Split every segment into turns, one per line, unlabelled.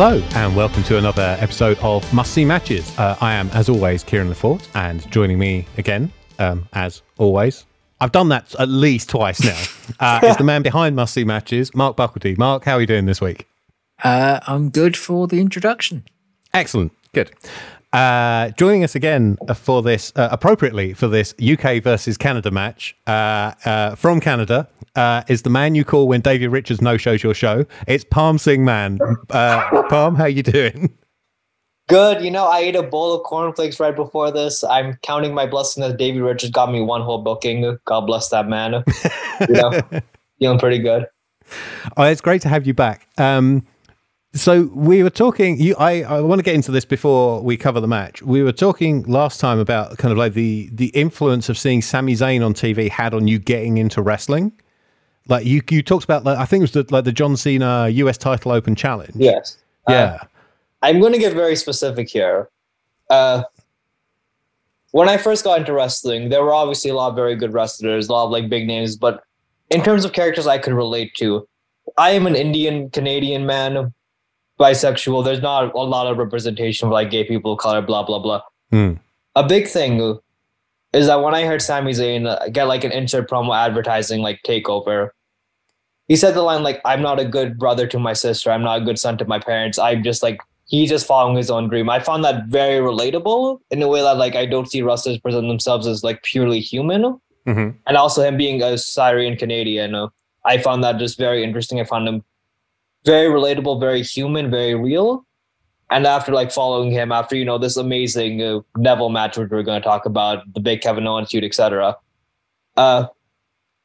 Hello, and welcome to another episode of Must See Matches. Uh, I am, as always, Kieran Lefort, and joining me again, um, as always, I've done that at least twice now, uh, is the man behind Must See Matches, Mark Buckledy. Mark, how are you doing this week?
Uh, I'm good for the introduction.
Excellent. Good. Uh, joining us again for this, uh, appropriately for this UK versus Canada match uh, uh, from Canada uh, is the man you call when David Richards no shows your show. It's Parm Singh Mann. Uh, Parm, how you doing?
Good. You know, I ate a bowl of cornflakes right before this. I'm counting my blessing that Davey Richards got me one whole booking. God bless that man. you know, feeling pretty good.
Oh, it's great to have you back. Um, so we were talking. You, I, I want to get into this before we cover the match. We were talking last time about kind of like the the influence of seeing Sami Zayn on TV had on you getting into wrestling. Like you, you talked about. Like, I think it was the, like the John Cena U.S. Title Open Challenge.
Yes.
Yeah.
Uh, I'm going to get very specific here. Uh, when I first got into wrestling, there were obviously a lot of very good wrestlers, a lot of like big names, but in terms of characters I could relate to, I am an Indian Canadian man, bisexual. There's not a lot of representation of like gay people of color, blah blah blah.
Hmm.
A big thing is that when I heard Sami Zayn uh, get like an insert promo advertising like takeover, he said the line like, "I'm not a good brother to my sister. I'm not a good son to my parents. I'm just like he's just following his own dream." I found that very relatable in a way that like I don't see wrestlers present themselves as like purely human,
Mhm.
and also him being a Syrian Canadian. uh, I found that just very interesting. I found him very relatable, very human, very real. And after like following him, after you know this amazing uh, Neville match, which we're going to talk about, the big Kevin Owens feud, etc. Uh,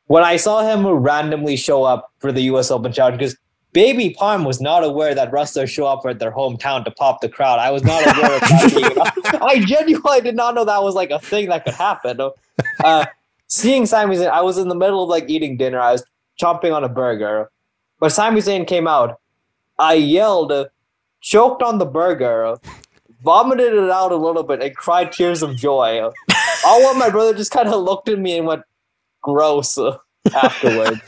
when I saw him randomly show up for the U.S. Open Challenge, because Baby Parm was not aware that wrestlers show up at their hometown to pop the crowd. I was not aware of that. I genuinely did not know that was like a thing that could happen. Uh, seeing Zayn, I was in the middle of like eating dinner. I was chomping on a burger. But Sami Zayn came out. I yelled, choked on the burger, vomited it out a little bit, and cried tears of joy. All while my brother just kind of looked at me and went, gross afterwards.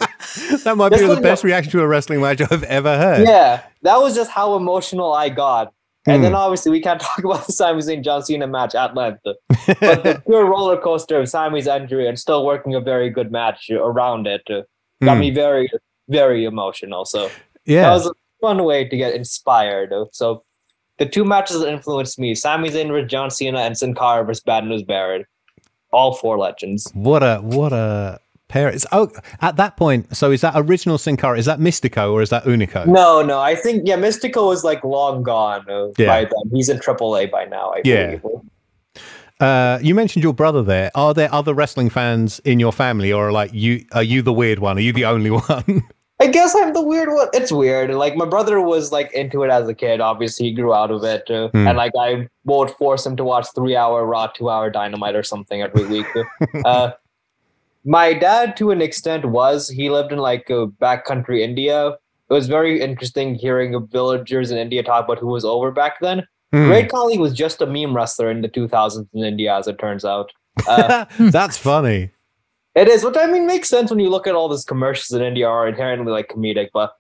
That might
That's
be the best reaction to a wrestling match I've ever heard.
yeah, that was just how emotional I got. And
Hmm.
then obviously we can't talk about the Sami Zayn John Cena match at length. But the pure roller coaster of Sami's injury and still working a very good match around it uh, got
Hmm.
me very, very emotional. So
yeah.
that was a fun way to get inspired. So the two matches that influenced me: Sami Zayn versus John Cena and Sin Cara versus Bad News Barrett. All four legends.
What a what a pair! It's, oh, at that point, so is that original Sin Cara? Is that Mystico or is that Hunico?
No, no, I think yeah, Mystico is like long gone uh,
Yeah.
by then. He's in AAA by now. I
Yeah.
believe.
Uh, you mentioned your brother there. Are there other wrestling fans in your family, or like you? Are you the weird one? Are you the only one?
I guess I'm the weird one. It's weird. Like my brother was like into it as a kid. Obviously, he grew out of it, uh,
Hmm.
and like I won't force him to watch three hour Raw, two hour Dynamite or something every week. uh, my dad, to an extent, was he lived in like uh, backcountry India. It was very interesting hearing villagers in India talk about who was over back then.
Hmm.
Great Khali was just a meme wrestler in the 2000s in India, as it turns out. Uh,
That's funny.
It is, which I mean makes sense when you look at all these commercials in India are inherently like comedic, but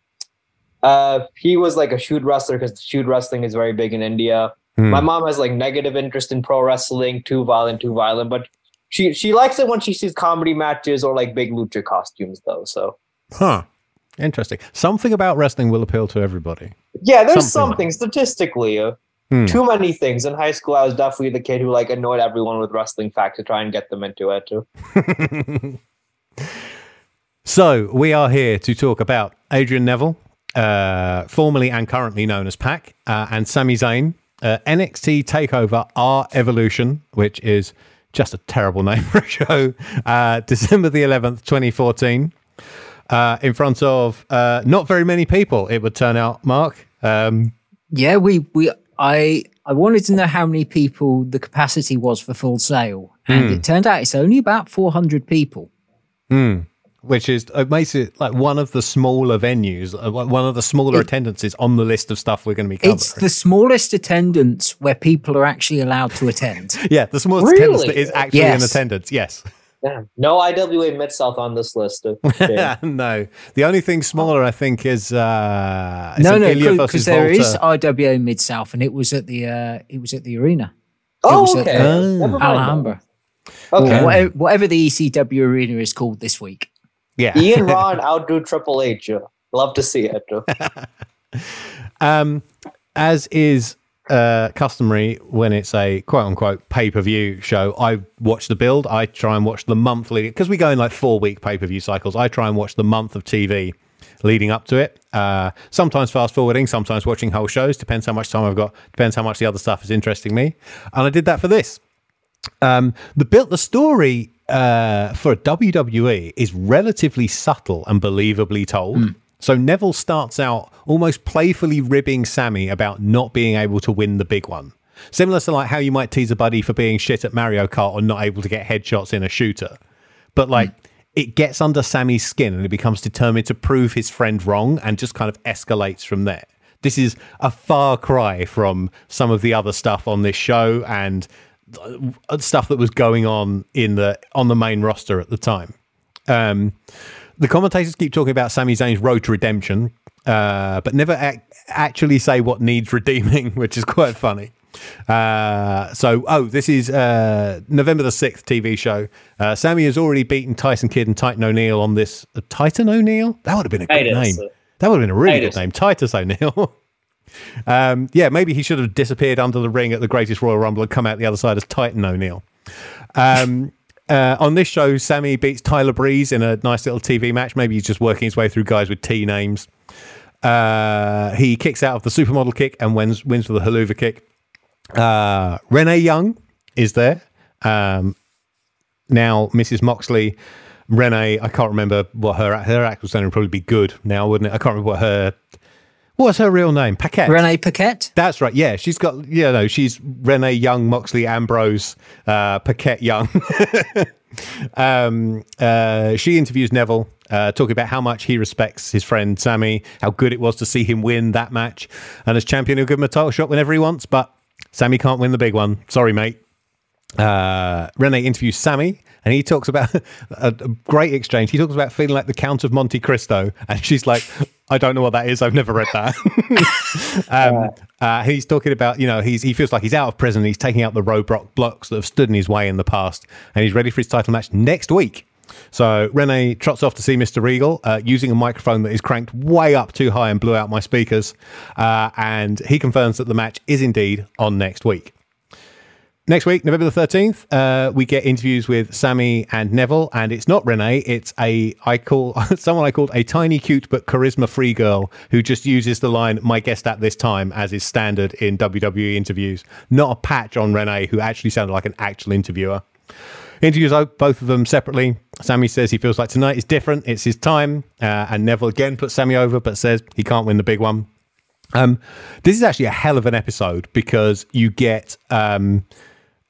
uh, he was like a shoot wrestler because shoot wrestling is very big in India.
Hmm.
My mom has like negative interest in pro wrestling, too violent, too violent, but she she likes it when she sees comedy matches or like big lucha costumes though. So
Huh. Interesting. Something about wrestling will appeal to everybody.
yeah, there's
Something.
something, statistically. Uh,
Hmm.
Too many things. In high school, I was definitely the kid who like annoyed everyone with wrestling facts to try and get them into it. Too.
so we are here to talk about Adrian Neville, uh, formerly and currently known as Pac, uh, and Sami Zayn. Uh, NXT Takeover R Evolution, which is just a terrible name for a show. Uh, December the eleventh, twenty fourteen. Uh, in front of uh, not very many people, it would turn out. Mark, um,
Yeah, we we I I wanted to know how many people the capacity was for full sale, and
Hmm.
it turned out it's only about 400 people.
hmm, which is it makes it like one of the smaller venues, uh, one of the smaller
It-
attendances on the list of stuff we're going to be covering.
It's the smallest attendance where people are actually allowed to attend.
yeah, the smallest attendance
Really?
that is actually in
Yes.
attendance. Yes.
Damn. No IWA Mid South on this list. Okay.
no, the only thing smaller I think is uh, is
no,
an
no,
Ilya
because there is
Volta.
IWA Mid South, and it was at the uh, it was at the arena,
oh,
was at
okay.
the-
Never.
Alhambra,
Okay.
Or whatever, whatever the ECW arena is called this week.
Yeah.
Ian Ron outdrew Triple H. uh, Love to see it. uh.
Um, as is uh, customary when it's a quote unquote pay per view show, I watch the build. I try and watch the monthly because we go in like four week pay per view cycles. I try and watch the month of TV leading up to it. Uh, sometimes fast forwarding, sometimes watching whole shows. Depends how much time I've got. Depends how much the other stuff is interesting me. And I did that for this. Um, the built the story uh, for WWE is relatively subtle and believably told. So Neville starts out almost playfully ribbing Sammy about not being able to win the big one. Similar to like how you might tease a buddy for being shit at Mario Kart or not able to get headshots in a shooter. But like it gets under Sammy's skin and he becomes determined to prove his friend wrong and just kind of escalates from there. This is a far cry from some of the other stuff on this show and uh, stuff that was going on in the on the main roster at the time. Um, the commentators keep talking about Sami Zayn's road to redemption, uh, but never ac- actually say what needs redeeming, which is quite funny. Uh, so, oh, this is uh, November the 6th TV show. Uh, Sammy has already beaten Tyson Kidd and Titan O'Neil on this. Uh, Titan O'Neil? That would have been a good name. That would have been a really good name. Titus O'Neil. um, yeah, maybe he should have disappeared under the ring at the Greatest Royal Rumble and come out the other side as Titan O'Neil. Um, uh, on this show, Sammy beats Tyler Breeze in a nice little TV match. Maybe he's just working his way through guys with T names. Uh, he kicks out of the supermodel kick and wins wins with a Helluva Kick. Uh, Renee Young is there. Um, now, Mrs. Moxley, Renee, I can't remember what her her actual name would probably be good now, wouldn't it? I can't remember what her what's her real name. Paquette.
Renee Paquette.
That's right. Yeah, she's got. Yeah, no, she's Renee Young, Moxley, Ambrose, uh, Paquette Young. um, uh, she interviews Neville, uh, talking about how much he respects his friend Sammy, how good it was to see him win that match, and as champion, he'll give him a title shot whenever he wants. But Sammy can't win the big one. Sorry, mate. Uh, Renee interviews Sammy, and he talks about a, great exchange. He talks about feeling like the Count of Monte Cristo, and she's like, "I don't know what that is. I've never read that." um, uh, he's talking about, you know, he's he feels like he's out of prison. He's taking out the roadblock blocks that have stood in his way in the past, and he's ready for his title match next week. So Renee trots off to see Mr. Regal uh, using a microphone that is cranked way up too high and blew out my speakers, uh, and he confirms that the match is indeed on next week. Next week, November the 13th, uh, we get interviews with Sammy and Neville, and it's not Renee, it's a, I call, someone I called a tiny, cute, but charisma free girl who just uses the line, my guest at this time, as is standard in WWE interviews. Not a patch on Renee, who actually sounded like an actual interviewer. Interviews both of them separately. Sammy says he feels like tonight is different, it's his time, uh, and Neville again puts Sammy over, but says he can't win the big one. Um, this is actually a hell of an episode because you get um,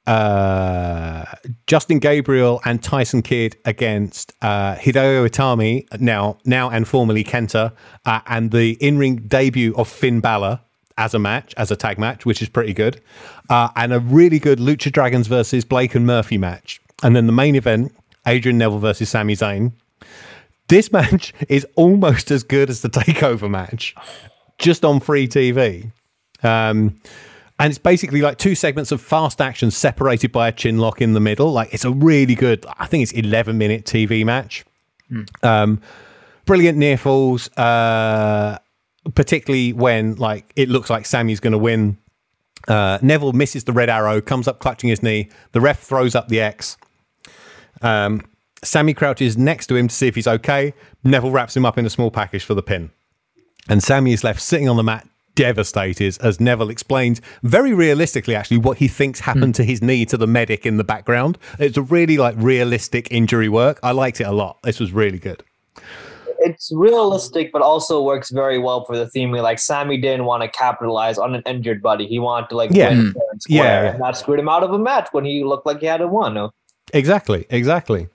uh, Justin Gabriel and Tyson Kidd against uh, Hideo Itami, now now and formerly Kenta, uh, and the in-ring debut of Finn Balor as a match, as a tag match, which is pretty good, uh, and a really good Lucha Dragons versus Blake and Murphy match, and then the main event, Adrian Neville versus Sami Zayn. This match is almost as good as the Takeover match, just on free TV. Um, and it's basically like two segments of fast action separated by a chin lock in the middle. Like it's a really good, I think it's 11 minute TV match. Um, brilliant near falls, uh, particularly when like it looks like Sammy's going to win. Uh, Neville misses the red arrow, comes up clutching his knee. The ref throws up the X. Um, Sammy crouches next to him to see if he's okay. Neville wraps him up in a small package for the pin. And Sammy is left sitting on the mat, devastated, as Neville explains very realistically, actually, what he thinks happened to his knee to the medic in the background. It's a really like realistic injury work. I liked it a lot. This was really good.
It's realistic, but also works very well for the theme. Like Sammy didn't want to capitalize on an injured buddy. He wanted to like
Yeah.
win fair and square,
Yeah, yeah.
and that screwed him out of a match when he looked like he had won. No?
Exactly, exactly.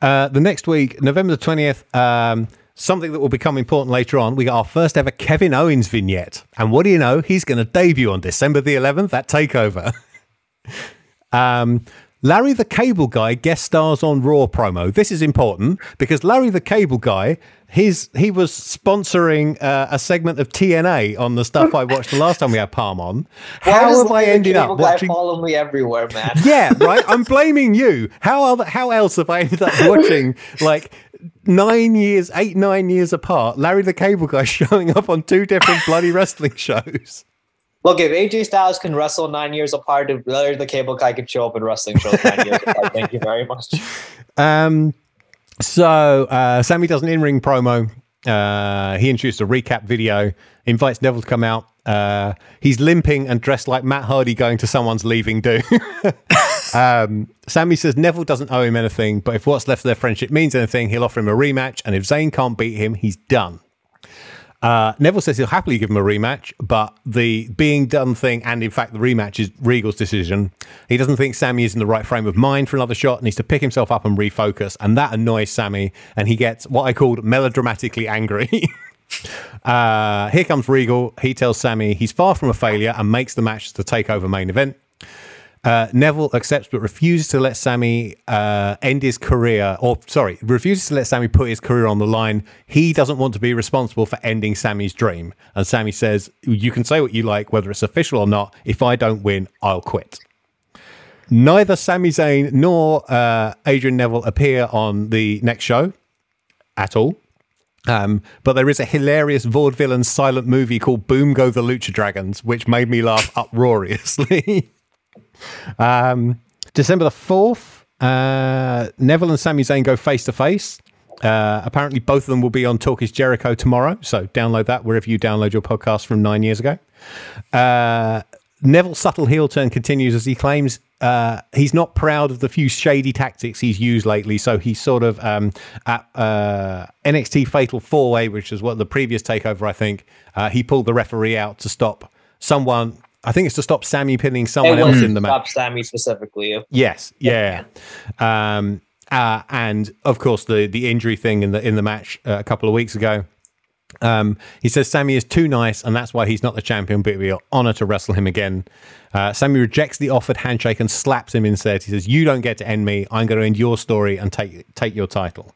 Uh, the next week, November the 20th, um, something that will become important later on, we got our first ever Kevin Owens vignette. And what do you know? He's going to debut on December the 11th at TakeOver. um, Larry the Cable Guy guest stars on Raw promo. This is important because Larry the Cable Guy, his he was sponsoring uh, a segment of TNA on the stuff I watched the last time we had Parm on.
Why
How
does
have I ended
Cable
up
Guy
watching?
Follow me everywhere, man.
Yeah, right. I'm blaming you. How other, how else have I ended up watching like nine years, eight nine years apart? Larry the Cable Guy showing up on two different bloody wrestling shows.
Look, if AJ Styles can wrestle nine years apart, if Larry the Cable Guy could show up in wrestling shows nine years apart, thank you very much.
Um, so uh, Sammy does an in-ring promo. Uh, he introduced a recap video. Invites Neville to come out. Uh, he's limping and dressed like Matt Hardy going to someone's leaving do. um, Sammy says Neville doesn't owe him anything, but if what's left of their friendship means anything, he'll offer him a rematch. And if Zayn can't beat him, he's done. Uh, Neville says he'll happily give him a rematch, but the being done thing, and in fact the rematch is Regal's decision. He doesn't think Sammy is in the right frame of mind for another shot, and needs to pick himself up and refocus, and that annoys Sammy, and he gets what I called melodramatically angry. uh, here comes Regal. He tells Sammy he's far from a failure and makes the match the takeover main event. Uh, Neville accepts but refuses to let Sammy uh, end his career, or sorry, refuses to let Sammy put his career on the line. He doesn't want to be responsible for ending Sammy's dream. And Sammy says, You can say what you like, whether it's official or not. If I don't win, I'll quit. Neither Sami Zayn nor uh, Adrian Neville appear on the next show at all. Um, but there is a hilarious vaudeville and silent movie called Boom Go the Lucha Dragons, which made me laugh uproariously. Um, December the 4th, uh, Neville and Sami Zayn go face to face. Apparently, both of them will be on Talk is Jericho tomorrow. So download that wherever you download your podcast from nine years ago. Uh, Neville's subtle heel turn continues as he claims uh, he's not proud of the few shady tactics he's used lately. So he's sort of um, at uh, NXT Fatal Four Way, which is what the previous takeover, I think. Uh, he pulled the referee out to stop someone. I think it's to stop Sammy pinning someone else in the match.
Stop Sammy specifically.
Yes, yeah. Um, uh, and of course, the the injury thing in the in the match uh, a couple of weeks ago. Um, he says Sammy is too nice, and that's why he's not the champion. But be an honor to wrestle him again. Uh, Sammy rejects the offered handshake and slaps him instead. He says, "You don't get to end me. I'm going to end your story and take take your title."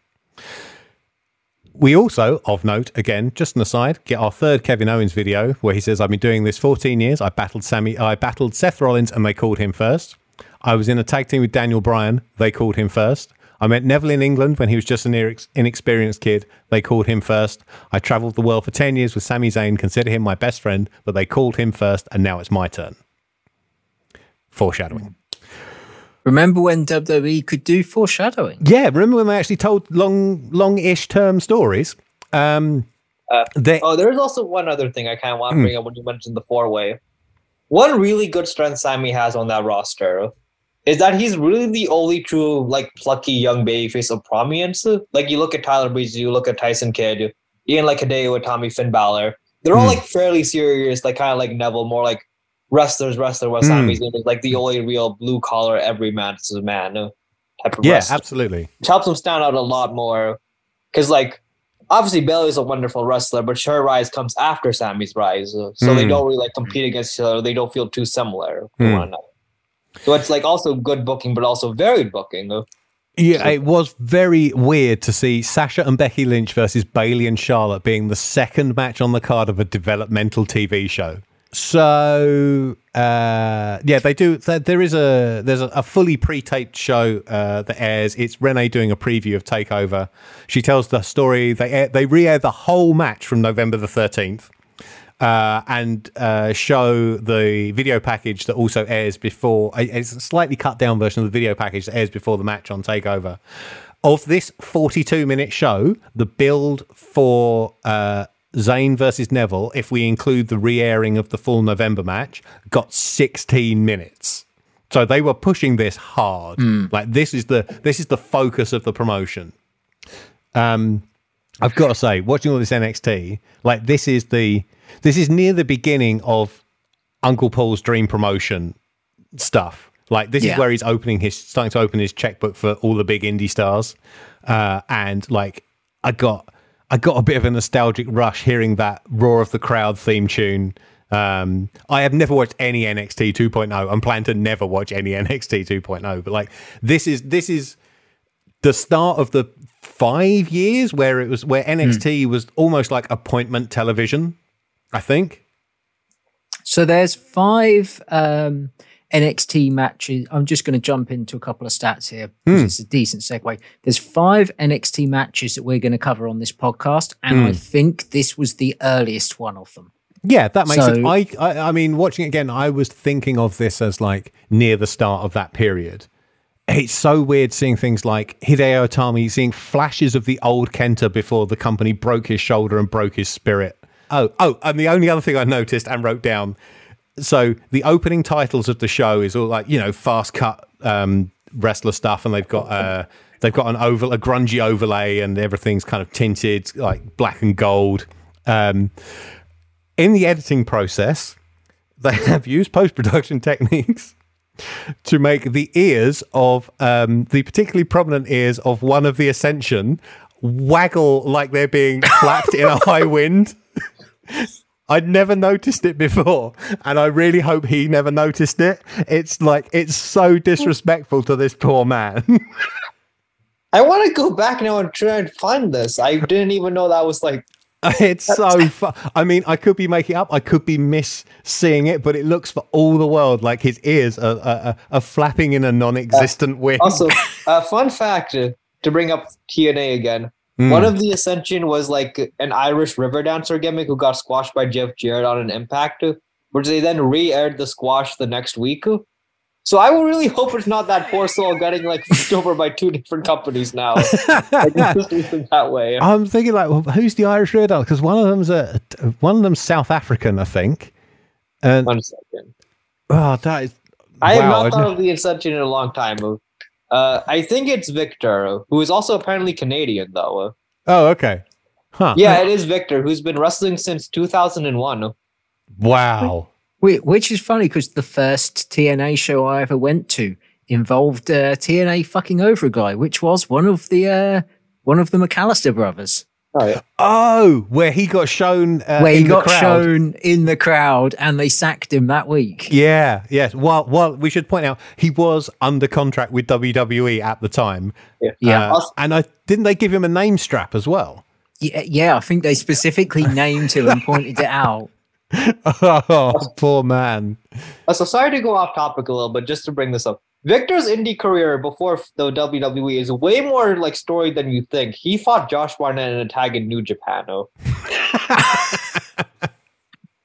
We also, of note, again, just an aside, get our third Kevin Owens video where he says, "I've been doing this 14 years. I battled Sammy. I battled Seth Rollins, and they called him first. I was in a tag team with Daniel Bryan. They called him first. I met Neville in England when he was just an inexperienced kid. They called him first. I traveled the world for 10 years with Sami Zayn, consider him my best friend, but they called him first, and now it's my turn. Foreshadowing.
Remember when WWE could do foreshadowing?
Yeah, remember when they actually told long, long-ish term stories? Um,
Uh,
they,
Oh, there's also one other thing I kind of want
Hmm.
to bring up when you mentioned the four way. One really good strength Sammy has on that roster is that he's really the only true like plucky young babyface of prominence. Like you look at Tyler Breeze, you look at Tyson Kidd, even like Hideo with Tommy Finn Balor. They're all
Hmm.
like fairly serious, like kind of like Neville, more like wrestlers, wrestler. Where
Hmm.
Sami's is like the only real blue collar every man is a man type of
yeah,
wrestler
absolutely.
which helps him stand out a lot more. Because like obviously Bayley's a wonderful wrestler, but her rise comes after Sammy's rise, so they
Hmm.
don't really like compete against each other. They don't feel too similar. to
Hmm.
one another. So it's like also good booking, but also varied booking.
Yeah, it was very weird to see Sasha and Becky Lynch versus Bayley and Charlotte being the second match on the card of a developmental TV show. So uh, yeah, they do. There is a there's a, a fully pre-taped show uh, that airs. It's Renee doing a preview of Takeover. She tells the story. They air, they re-air the whole match from November the thirteenth. Uh, and uh, show the video package that also airs before. It's a slightly cut down version of the video package that airs before the match on Takeover. Of this 42 minute show, the build for uh, Zayn versus Neville, if we include the re airing of the full November match, got 16 minutes. So they were pushing this hard. Like this is the this is the focus of the promotion. Um, I've got to say, watching all this NXT, like this is the this is near the beginning of Uncle Paul's dream promotion stuff. Like this
Yeah.
is where he's opening his starting to open his checkbook for all the big indie stars. Uh, and like I got I got a bit of a nostalgic rush hearing that roar of the crowd theme tune Um, I have never watched any NXT 2.0 I'm planning to never watch any NXT 2.0. But like this is this is the start of the five years where it was where NXT was almost like appointment television. I think.
So there's five um, NXT matches. I'm just going to jump into a couple of stats here hmm. because it's a decent segue. There's five NXT matches that we're going to cover on this podcast, and I hmm. think this was the earliest one of them.
Yeah, that makes
So-
sense. I, I, I mean, watching it again, I was thinking of this as like near the start of that period. It's so weird seeing things like Hideo Itami seeing flashes of the old Kenta before the company broke his shoulder and broke his spirit. Oh, oh, and the only other thing I noticed and wrote down. So the opening titles of the show is all like you know fast cut um, wrestler stuff, and they've got uh, they've got an oval, a grungy overlay, and everything's kind of tinted like black and gold. Um, in the editing process, they have used post production techniques to make the ears of um, the particularly prominent ears of one of the Ascension waggle like they're being flapped in a high wind. I'd never noticed it before, and I really hope he never noticed it. It's like it's so disrespectful to this poor man.
I want to go back now and try and find this. I didn't even know that was like.
it's so fu- I mean, I could be making up. I could be miss seeing it, but it looks for all the world like his ears are, are, are- flapping in a non-existent wind.
Also, uh, fun fact uh, to bring up TNA again. One hmm. of the Ascension was like an Irish river dancer gimmick who got squashed by Jeff Jarrett on an Impact, which they then re-aired the squash the next week. So I will really hope it's not that poor soul getting like fucked over by two different companies now. like, that way.
I'm thinking like, well, who's the Irish Red Because one of them's a one of them's South African, I think. And
One second.
oh, that is.
I have not thought of the Ascension in a long time. Uh, I think it's Victor, who is also apparently Canadian, though.
Oh, okay. Huh.
Yeah, it is Victor, who's been wrestling since 2001.
Wow.
Whi- Which is funny because the first TNA show I ever went to involved uh, TNA fucking over a guy, which was one of the uh, one of the McAllister brothers,
Oh, yeah.
Oh, where he got shown uh,
where he
in the
got
crowd.
shown in the crowd and they sacked him that week.
Yeah, yes. Well, well, we should point out he was under contract with WWE at the time.
Yeah.
Yeah.
Uh, and I didn't they give him a name strap as well.
Yeah, yeah, I think they specifically named him and pointed it out.
oh, poor man.
Uh, so sorry to go off topic a little, but just to bring this up, Victor's indie career before the WWE is way more like story than you think. He fought Josh Barnett in a tag in New Japan. Oh,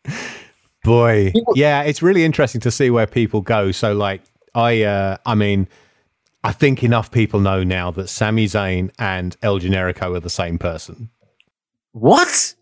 Boy, yeah, it's really interesting to see where people go. So, like, I, uh, I mean, I think enough people know now that Sami Zayn and El Generico are the same person.
What?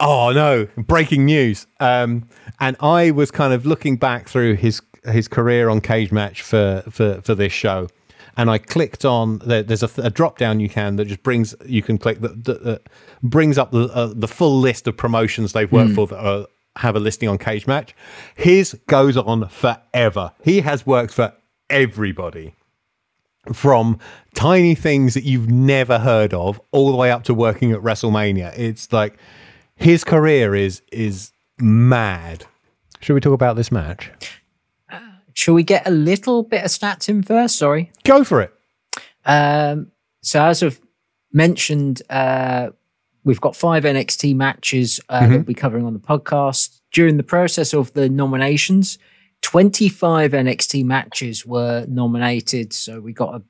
Oh no! Breaking news. Um, and I was kind of looking back through his his career on Cage Match for for for this show, and I clicked on there, there's a, a drop down you can that just brings you can click that, that, that brings up the uh, the full list of promotions they've worked for that are, have a listing on Cage Match. His goes on forever. He has worked for everybody from tiny things that you've never heard of all the way up to working at WrestleMania. It's like his career is is mad. Should we talk about this match?
Shall we get a little bit of stats in first? Sorry.
Go for it.
Um, so as I've mentioned, uh, we've got five NXT matches uh, that we'll be covering on the podcast. During the process of the nominations, 25 NXT matches were nominated. So we got a,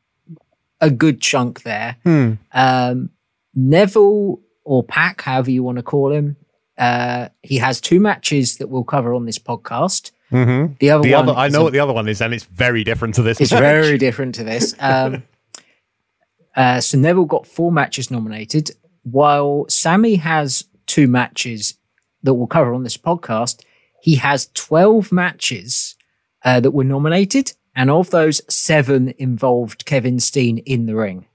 a good chunk there.
Hmm.
Um, Neville or Pac, however you want to call him, uh, he has two matches that we'll cover on this podcast.
Mm-hmm.
The other
The
one
other, I know
a-
what the other one is, and it's very different to this.
it's
match.
very different to this. Um, uh, so Neville got four matches nominated, while Sammy has two matches that we'll cover on this podcast. He has 12 matches uh, that were nominated, and of those, seven involved Kevin Steen in the ring.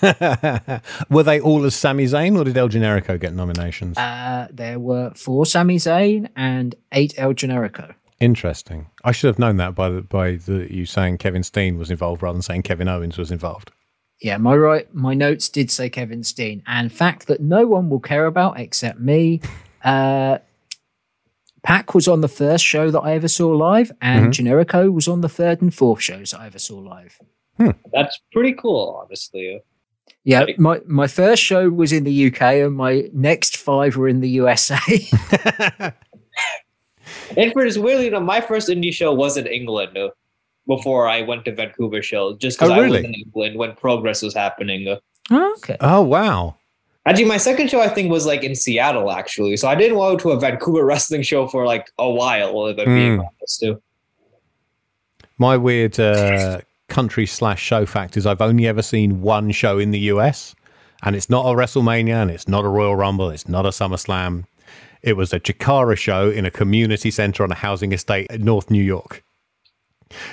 Were they all as Sami Zayn, or did El Generico get nominations?
Uh, there were four Sami Zayn and eight El Generico.
Interesting. I should have known that by the, by the, you saying Kevin Steen was involved rather than saying Kevin Owens was involved.
Yeah, my right, my notes did say Kevin Steen, and fact that no one will care about except me. Uh, Pac was on the first show that I ever saw live, and Generico was on the third and fourth shows I ever saw live.
That's pretty cool, honestly.
Yeah,
Right.
my, my first show was in the UK, and my next five were in the USA.
And for this weirdly enough, my first indie show was in England uh, before I went to Vancouver show, just because
Oh,
I was in England when Progress was happening. uh.
okay.
oh wow.
Actually, my second show I think was like in Seattle, actually. So I didn't go to a Vancouver wrestling show for like a while, if I'm being
Hmm.
honest. Too.
My weird uh, country slash show fact is I've only ever seen one show in the US, and it's not a WrestleMania, and it's not a Royal Rumble, it's not a SummerSlam. It was a Chikara show in a community center on a housing estate in North New York.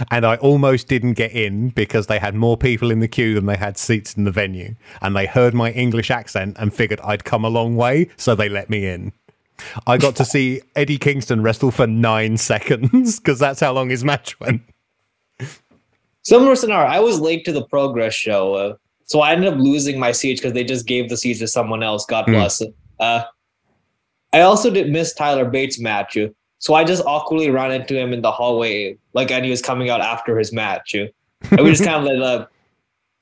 And I almost didn't get in because they had more people in the queue than they had seats in the venue. And they heard my English accent and figured I'd come a long way, so they let me in. I got to see Eddie Kingston wrestle for nine seconds because that's how long his match went.
Similar scenario. I was late to the Progress show, uh, so I ended up losing my seats because they just gave the seats to someone else. God
Hmm.
bless. Uh, I also did miss Tyler Bates' match, so I just awkwardly ran into him in the hallway, like, and he was coming out after his match. And we just kind of like,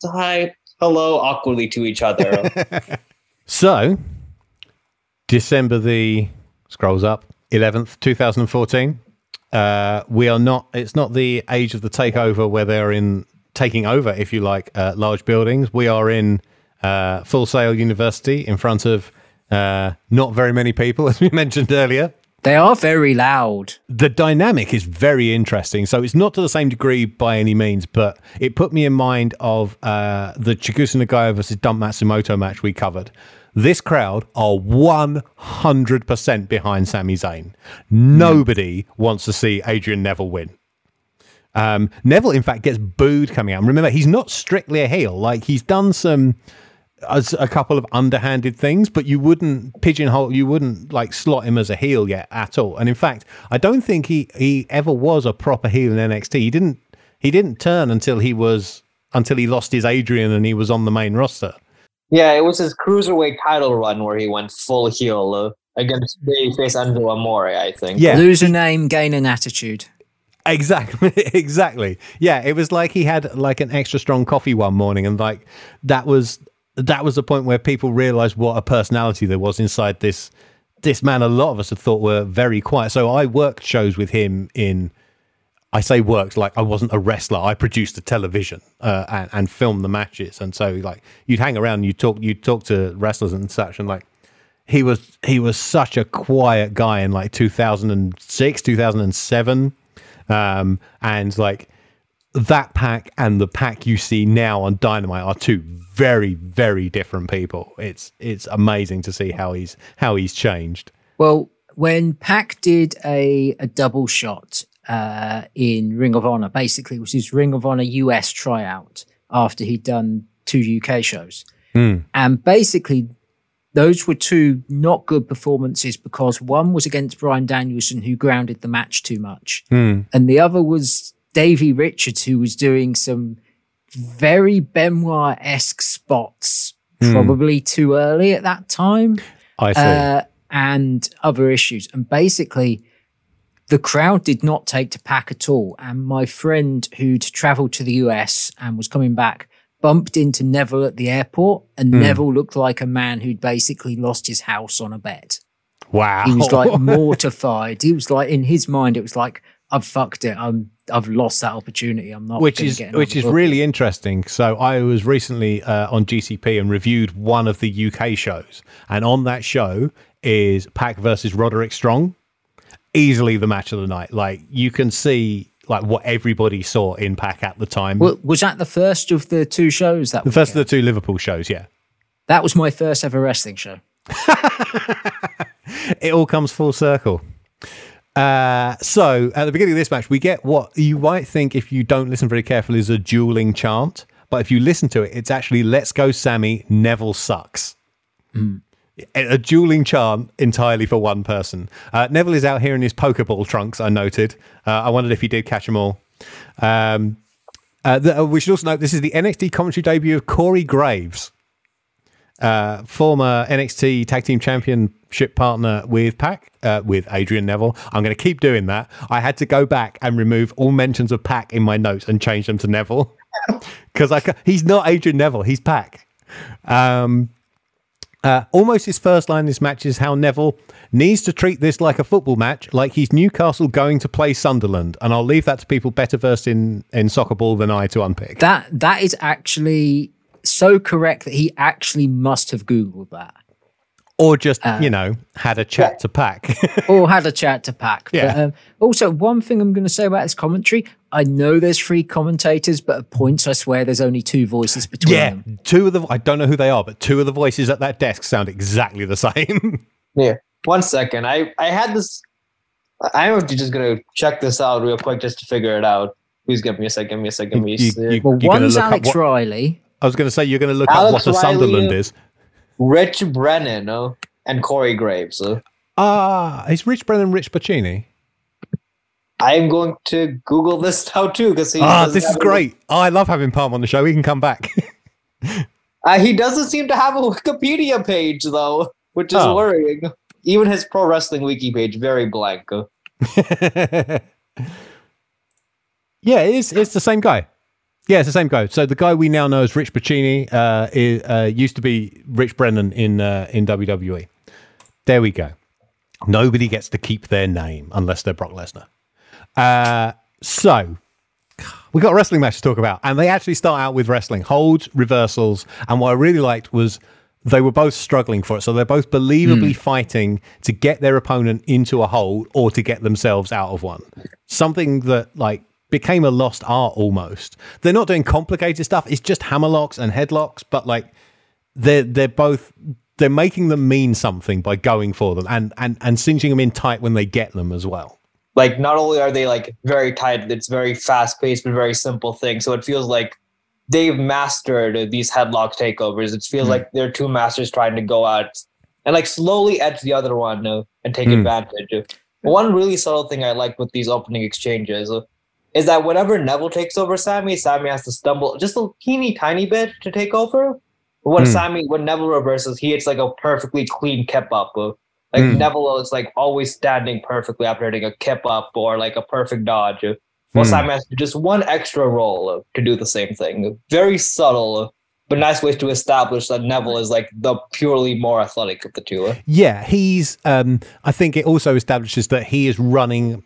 uh, hi, hello, awkwardly to each other.
So, December the scrolls up 11th, 2014. Uh, we are not, it's not the age of the takeover where they're in taking over, if you like, uh, large buildings. We are in uh, Full Sail University in front of uh, not very many people, as we mentioned earlier.
They are very loud.
the dynamic is very interesting. So it's not to the same degree by any means, but it put me in mind of uh, the Chigusa Nagayo versus Dump Matsumoto match we covered. This crowd are 100% behind Sami Zayn. Nobody wants to see Adrian Neville win. Um, Neville, in fact, gets booed coming out. And remember, he's not strictly a heel. Like, he's done some as a couple of underhanded things, but you wouldn't pigeonhole, you wouldn't like slot him as a heel yet at all. And in fact, I don't think he he ever was a proper heel in NXT. He didn't he didn't turn until he was until he lost his Adrian and he was on the main roster.
yeah, it was his cruiserweight title run where he went full heel uh, against babyface Angelo Amore, I think.
Yeah,
Lose a name, gain an attitude.
Exactly, exactly. Yeah, it was like he had like an extra strong coffee one morning, and like that was that was the point where people realized what a personality there was inside this this man. A lot of us had thought were very quiet. So I worked shows with him in. I say worked like I wasn't a wrestler. I produced the television uh, and, and filmed the matches, and so like you'd hang around, and you'd talk, you'd talk to wrestlers and such, and like he was he was such a quiet guy in like 2006 2007 um and like that Pac and the Pac you see now on dynamite are two very very different people. It's it's amazing to see how he's how he's changed.
Well, when Pac did a, a double shot uh, in Ring of Honor, basically which is Ring of Honor US tryout after he'd done two UK shows. And basically, those were two not good performances because one was against Bryan Danielson, who grounded the match too much, and the other was Davey Richards, who was doing some very Benoit esque spots, probably too early at that time
i see
uh, and other issues. And basically, the crowd did not take to Pac at all. And my friend who'd traveled to the US and was coming back bumped into Neville at the airport, and Neville looked like a man who'd basically lost his house on a bet.
wow
He was like mortified. He was like, in his mind, it was like, I've fucked it. I'm, I've lost that opportunity. I'm not.
which is
get
which is
book."
really interesting. So I was recently uh, on GCP and reviewed one of the UK shows, and on that show is Pac versus Roderick Strong, easily the match of the night. Like you can see like what everybody saw in Pac at the time.
Wa- was that the first of the two shows that
the first of the two Liverpool shows, yeah.
That was my first ever wrestling show.
it all comes full circle. Uh, so at the beginning of this match, we get what you might think if you don't listen very carefully is a dueling chant, but if you listen to it, it's actually "Let's go, Sammy." Neville sucks. A, a dueling chant entirely for one person. Uh, Neville is out here in his Pokeball trunks. I noted. Uh, I wondered if he did catch them all. Um, uh, the, uh, we should also note this is the NXT commentary debut of Corey Graves. Uh, former NXT Tag Team Championship partner with Pac, uh, with Adrian Neville. I'm going to keep doing that. I had to go back and remove all mentions of Pac in my notes and change them to Neville because I he's not Adrian Neville, he's Pac. Um, uh, almost his first line in this match is how Neville needs to treat this like a football match, like he's Newcastle going to play Sunderland. And I'll leave that to people better versed in, in soccer ball than I to unpick.
That that is actually so correct that he actually must have googled that
or just, you know, had a chat to Pac.
or had a chat to Pac.
Yeah.
But, um, also, one thing I'm going to say about this commentary: I know there's three commentators, but at points I swear there's only two voices between
yeah,
them.
two of the, I don't know who they are, but two of the voices at that desk sound exactly the same.
Yeah. One second. I I had this. I'm just gonna check this out real quick just to figure it out. Please give me a second. Give me a second. Give me a
You-
sec.
you-
Well,
You're
one's Alex
what-
Riley.
I was going to say, you're going to look
Alex
up what a
Riley-
Sunderland is.
Rich Brennan oh, and Corey Graves. oh.
Ah, is Rich Brennan Rich Bocchini?
I'm going to Google this now too because he.
Ah, this is
a-
great. I love having Parm on the show. He can come back.
Uh, he doesn't seem to have a Wikipedia page though, which is
Oh.
worrying. Even his pro wrestling wiki page very blank. oh.
yeah, it's it's the same guy. Yeah, it's the same guy. So the guy we now know as Rich Bocchini uh, is, uh, used to be Rich Brennan in uh, in WWE. There we go. Nobody gets to keep their name unless they're Brock Lesnar. Uh, so we got a wrestling match to talk about, and they actually start out with wrestling holds, reversals, and what I really liked was they were both struggling for it. So they're both believably fighting to get their opponent into a hold or to get themselves out of one. Something that like became a lost art almost. They're not doing complicated stuff. It's just hammerlocks and headlocks, but like they're they're both they're making them mean something by going for them and and and cinching them in tight when they get them as well.
Like not only are they like very tight, it's very fast paced but very simple thing. So it feels like they've mastered these headlock takeovers. It feels
Hmm.
like they're two masters trying to go out and like slowly edge the other one uh, and take
Hmm.
advantage. One really subtle thing I like with these opening exchanges uh, is that whenever Neville takes over Sammy, Sammy has to stumble just a teeny tiny bit to take over. But when
Hmm.
Sammy, when Neville reverses, he hits like a perfectly clean kip up. Like
Hmm.
Neville is like always standing perfectly after hitting a kip up or like a perfect dodge. While
Hmm.
Sammy has to do just one extra roll to do the same thing. Very subtle, but nice ways to establish that Neville is like the purely more athletic of the two.
Yeah, he's. Um, I think it also establishes that he is running.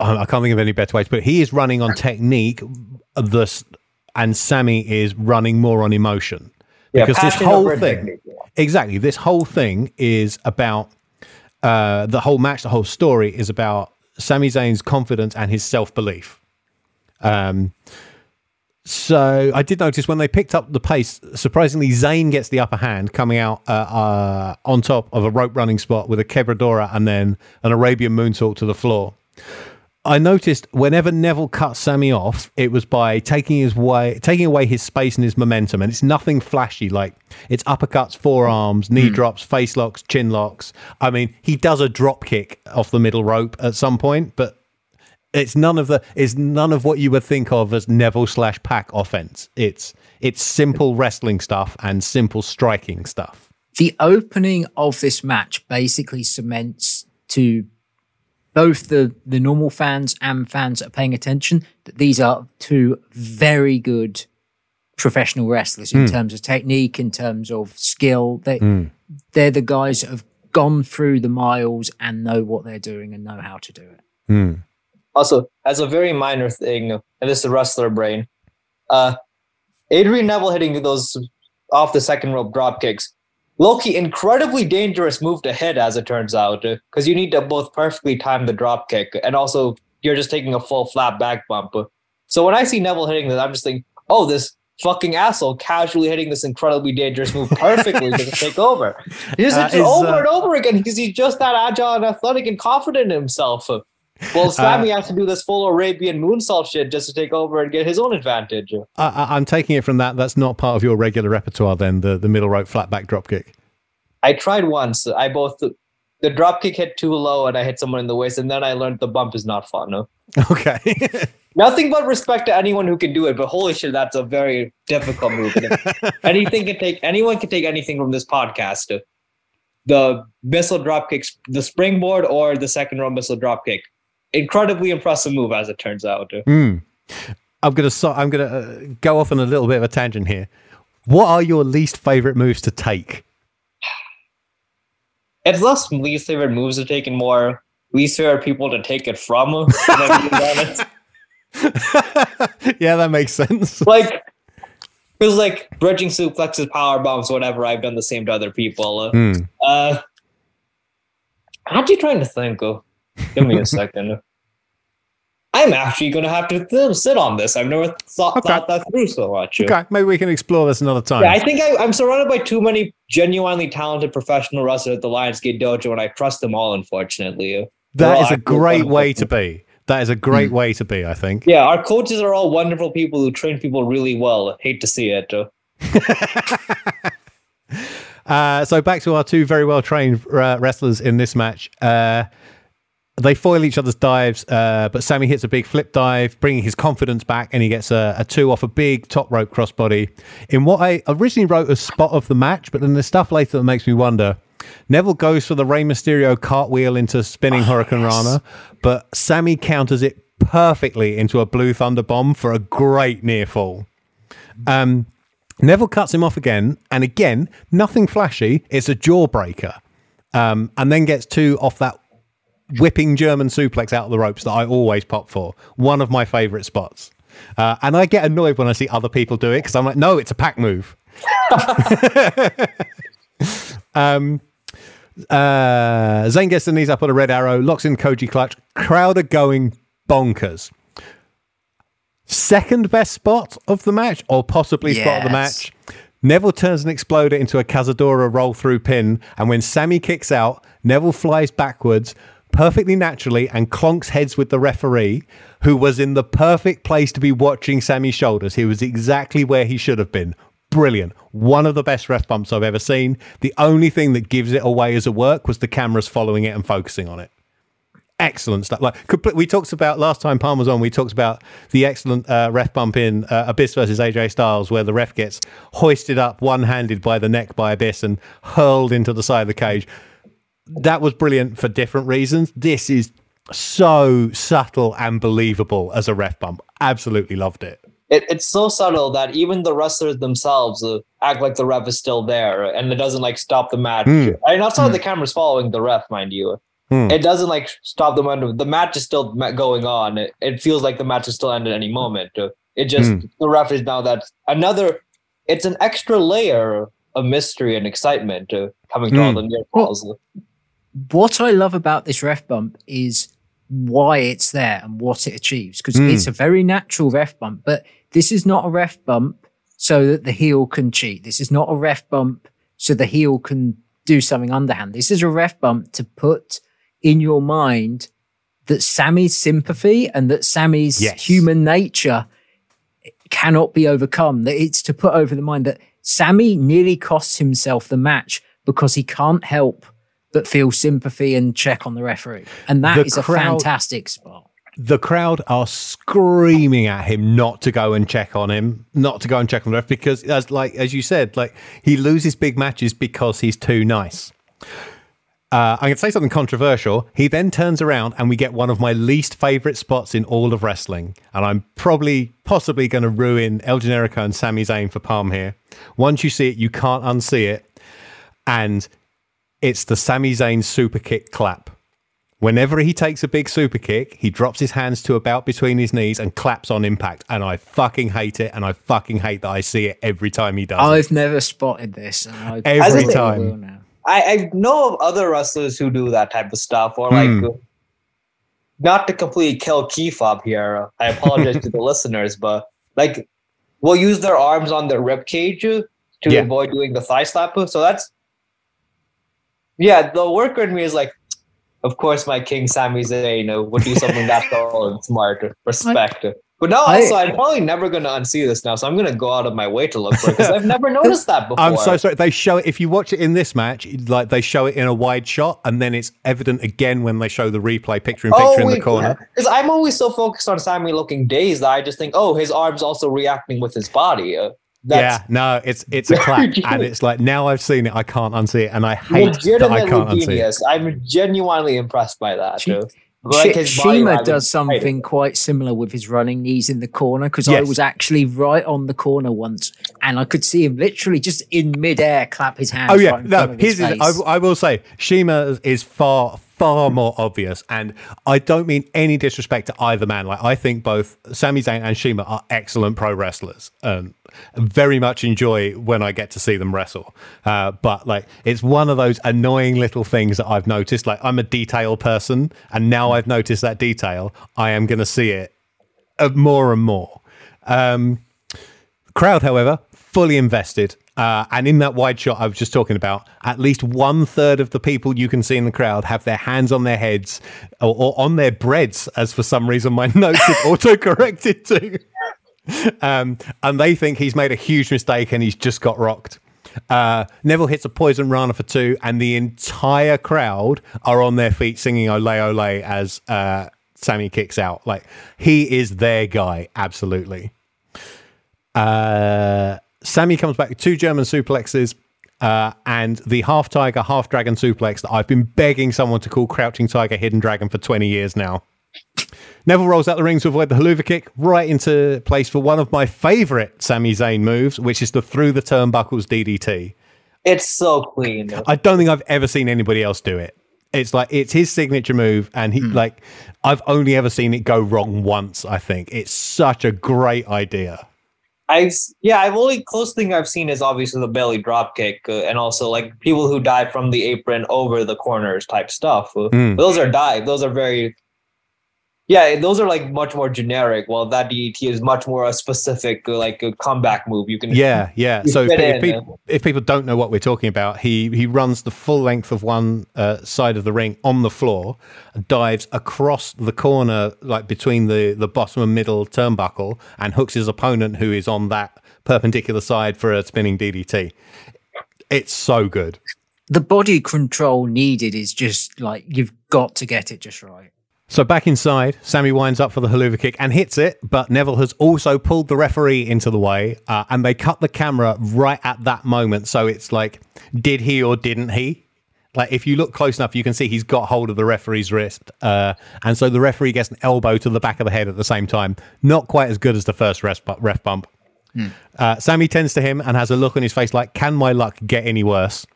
I can't think of any better way to put it. He is running on technique, of this, and Sammy is running more on emotion.
Yeah,
Because this whole thing-
technique, yeah.
Exactly. This whole thing is about uh, the whole match. The whole story is about Sami Zayn's confidence and his self belief. Um, so I did notice when they picked up the pace, surprisingly, Zayn gets the upper hand, coming out uh, uh, on top of a rope running spot with a quebradora and then an Arabian moonsault to the floor. I noticed whenever Neville cut Sammy off, it was by taking his way, taking away his space and his momentum, and it's nothing flashy. Like it's uppercuts, forearms, knee hmm. drops, face locks, chin locks. I mean, he does a drop kick off the middle rope at some point, but it's none of the it's none of what you would think of as Neville slash Pac offense. It's it's simple wrestling stuff and simple striking stuff.
the opening of this match basically cements to both the the normal fans and fans that are paying attention that these are two very good professional wrestlers in hmm. terms of technique, in terms of skill. They hmm. they're the guys that have gone through the miles and know what they're doing and know how to do it. Hmm.
Also, as a very minor thing, and this is the wrestler brain, uh, Adrian Neville hitting those off the second rope drop kicks. Loki, incredibly dangerous move to hit, as it turns out, because you need to both perfectly time the drop kick, and also you're just taking a full flat back bump. So when I see Neville hitting this, I'm just thinking, oh, this fucking asshole casually hitting this incredibly dangerous move perfectly to take over. He just
Uh,
hits it
is,
over
uh,
and over again because he's just that agile and athletic and confident in himself. Well, uh, Sammy has to do this full Arabian moonsault shit just to take over and get his own advantage.
I, I'm taking it from that. That's not part of your regular repertoire. Then the the middle rope flat back drop kick.
I tried once. I both the drop kick hit too low and I hit someone in the waist, and then I learned the bump is not fun. No?
Okay.
Nothing but respect to anyone who can do it, but holy shit, that's a very difficult move. anything can take anyone can take anything from this podcast. The missile drop kicks, the springboard, or the second row missile drop kick. Incredibly impressive move, as it turns out.
Mm. I'm gonna so, I'm gonna uh, go off on a little bit of a tangent here. What are your least favorite moves to take?
It's less least favorite moves to take and more least favorite people to take it from.
yeah, that makes sense.
Like, because like bridging suplexes, power bombs, whatever. I've done the same to other people.
Mm.
Uh, I'm actually trying to think. Oh, give me a second. I'm actually going to have to th- sit on this. I've never thought, okay. thought that through so much.
Okay, maybe we can explore this another time.
Yeah, I think I, am surrounded by too many genuinely talented professional wrestlers at the Lionsgate Dojo, and I trust them all. Unfortunately,
that is a great way to be. That is a great mm. way to be, I think.
Yeah, our coaches are all wonderful people who train people really well. Hate to see it.
uh, so back to our two very well trained uh, wrestlers in this match. Uh, they foil each other's dives, uh, but Sami hits a big flip dive, bringing his confidence back, and he gets a, a, two off a big top rope crossbody in what I originally wrote as spot of the match, but then there's stuff later that makes me wonder. Neville goes for the Rey Mysterio cartwheel into spinning oh, Hurricane yes. Rana, but Sami counters it perfectly into a Blue Thunder bomb for a great near fall. Um, Neville cuts him off again, and again, nothing flashy. It's a jawbreaker. Um, and then gets two off that whipping German suplex out of the ropes that I always pop for. One of my favorite spots. Uh, and I get annoyed when I see other people do it because I'm like, no, it's a Pac move. um, uh, Zayn gets the knees up on a red arrow, locks in Koji clutch. Crowd are going bonkers. Second best spot of the match, or possibly yes. spot of the match. Neville turns an exploder into a Cazadora roll through pin, and when Sami kicks out, Neville flies backwards perfectly naturally and clonks heads with the referee, who was in the perfect place to be watching Sami's shoulders. He was exactly where he should have been. Brilliant. One of the best ref bumps I've ever seen. The only thing that gives it away as a work was the cameras following it and focusing on it. Excellent stuff. Like we talked about last time Parm was on. We talked about the excellent uh, ref bump in uh, Abyss versus AJ Styles, where the ref gets hoisted up one-handed by the neck by Abyss and hurled into the side of the cage that was brilliant for different reasons. This is so subtle and believable as a ref bump. Absolutely loved it.
it it's so subtle that even the wrestlers themselves uh, act like the ref is still there, and it doesn't like stop the match. Mm. I mean, outside mm. the camera's following the ref, mind you. Mm. It doesn't like stop the match. The match is still going on. It, it feels like the match is still end at any moment. It just hmm. the ref is now that another. It's an extra layer of mystery and excitement uh, coming to all hmm. the near falls. Well,
what I love about this ref bump is why it's there and what it achieves because mm. it's a very natural ref bump, but this is not a ref bump so that the heel can cheat. This is not a ref bump so the heel can do something underhand. This is a ref bump to put in your mind that Sami's sympathy and that Sami's yes. human nature cannot be overcome. That it's to put over the mind that Sami nearly costs himself the match because he can't help but feel sympathy and check on the referee. And that the is crowd, a fantastic spot.
The crowd are screaming at him not to go and check on him, not to go and check on the ref because as like as you said, like he loses big matches because he's too nice. Uh, I'm going to say something controversial. He then turns around and we get one of my least favorite spots in all of wrestling. And I'm probably, possibly going to ruin El Generico and Sami Zayn for Parm here. Once you see it, you can't unsee it. And it's the Sami Zayn super kick clap. Whenever he takes a big super kick, he drops his hands to about between his knees and claps on impact. And I fucking hate it. And I fucking hate that I see it every time he does.
I've
it.
never spotted this.
every time.
I, I, know of other wrestlers who do that type of stuff, or like, hmm. not to completely kill kayfabe here. I apologize to the listeners, but like, will use their arms on their rib cage to yeah. avoid doing the thigh slap. So that's yeah, the worker in me is like, of course, my king Sami Zayn would do something that bold and smart. Respect. But now
I-
also, I'm probably never going to unsee this now, so I'm going to go out of my way to look for it because I've never noticed that before.
I'm so sorry. They show it if you watch it in this match, like they show it in a wide shot, and then it's evident again when they show the replay picture in picture in the oh, corner.
Because I'm always so focused on Sami looking dazed that I just think, oh, his arm's also reacting with his body. Uh, Uh,
yeah, no, it's it's a
Very
clap, and it's like now I've seen it, I can't unsee it, and I hate that I can't genius. unsee it.
I'm genuinely impressed by that.
She-
like
Sh- Shima does something quite similar with his running knees in the corner because I was actually right on the corner once and I could see him literally just in midair clap his hands.
Oh yeah,
right
no.
front his
His is. I, I will say Shima is far far more obvious, and I don't mean any disrespect to either man. Like I think both Sami Zayn and Shima are excellent pro wrestlers. Um, very much enjoy when I get to see them wrestle. Uh, but like it's one of those annoying little things that I've noticed. Like I'm a detail person, and now I've noticed that detail. I am going to see it uh, more and more. Um, crowd, however, fully invested. Uh, and in that wide shot I was just talking about, at least one third of the people you can see in the crowd have their hands on their heads or, or on their breads, as for some reason my notes have auto corrected to. Um, and they think he's made a huge mistake and he's just got rocked. Uh, Neville hits a poison rana for two, and the entire crowd are on their feet singing "Ole Ole" as uh, Sami kicks out. Like he is their guy, absolutely. Uh, Sami comes back with two German suplexes uh, and the half tiger, half dragon suplex that I've been begging someone to call Crouching Tiger, Hidden Dragon for 20 years now. Neville rolls out the ring to avoid the Helluva Kick, right into place for one of my favorite Sami Zayn moves, which is the through the turnbuckles DDT.
It's so clean.
I don't think I've ever seen anybody else do it. It's like it's his signature move, and he like I've only ever seen it go wrong once. I think it's such a great idea.
I yeah, I've only close thing I've seen is obviously the belly drop kick, uh, and also like people who dive from the apron over the corners type stuff.
Mm.
Those are dive. Those are very. Yeah, those are like much more generic. While that DDT is much more a specific like a comeback move. You can
Yeah, yeah. So if, if, people, if people don't know what we're talking about, he he runs the full length of one uh, side of the ring on the floor, dives across the corner, like between the the bottom and middle turnbuckle, and hooks his opponent, who is on that perpendicular side, for a spinning DDT. It's so good.
the body control needed is just like you've got to get it just right.
So back inside, Sami winds up for the Helluva Kick and hits it, but Neville has also pulled the referee into the way, uh, and they cut the camera right at that moment. So it's like, did he or didn't he? Like, if you look close enough, you can see he's got hold of the referee's wrist, uh, and so the referee gets an elbow to the back of the head at the same time. Not quite as good as the first ref, ref bump. Uh, Sami tends to him and has a look on his face like, "Can my luck get any worse?"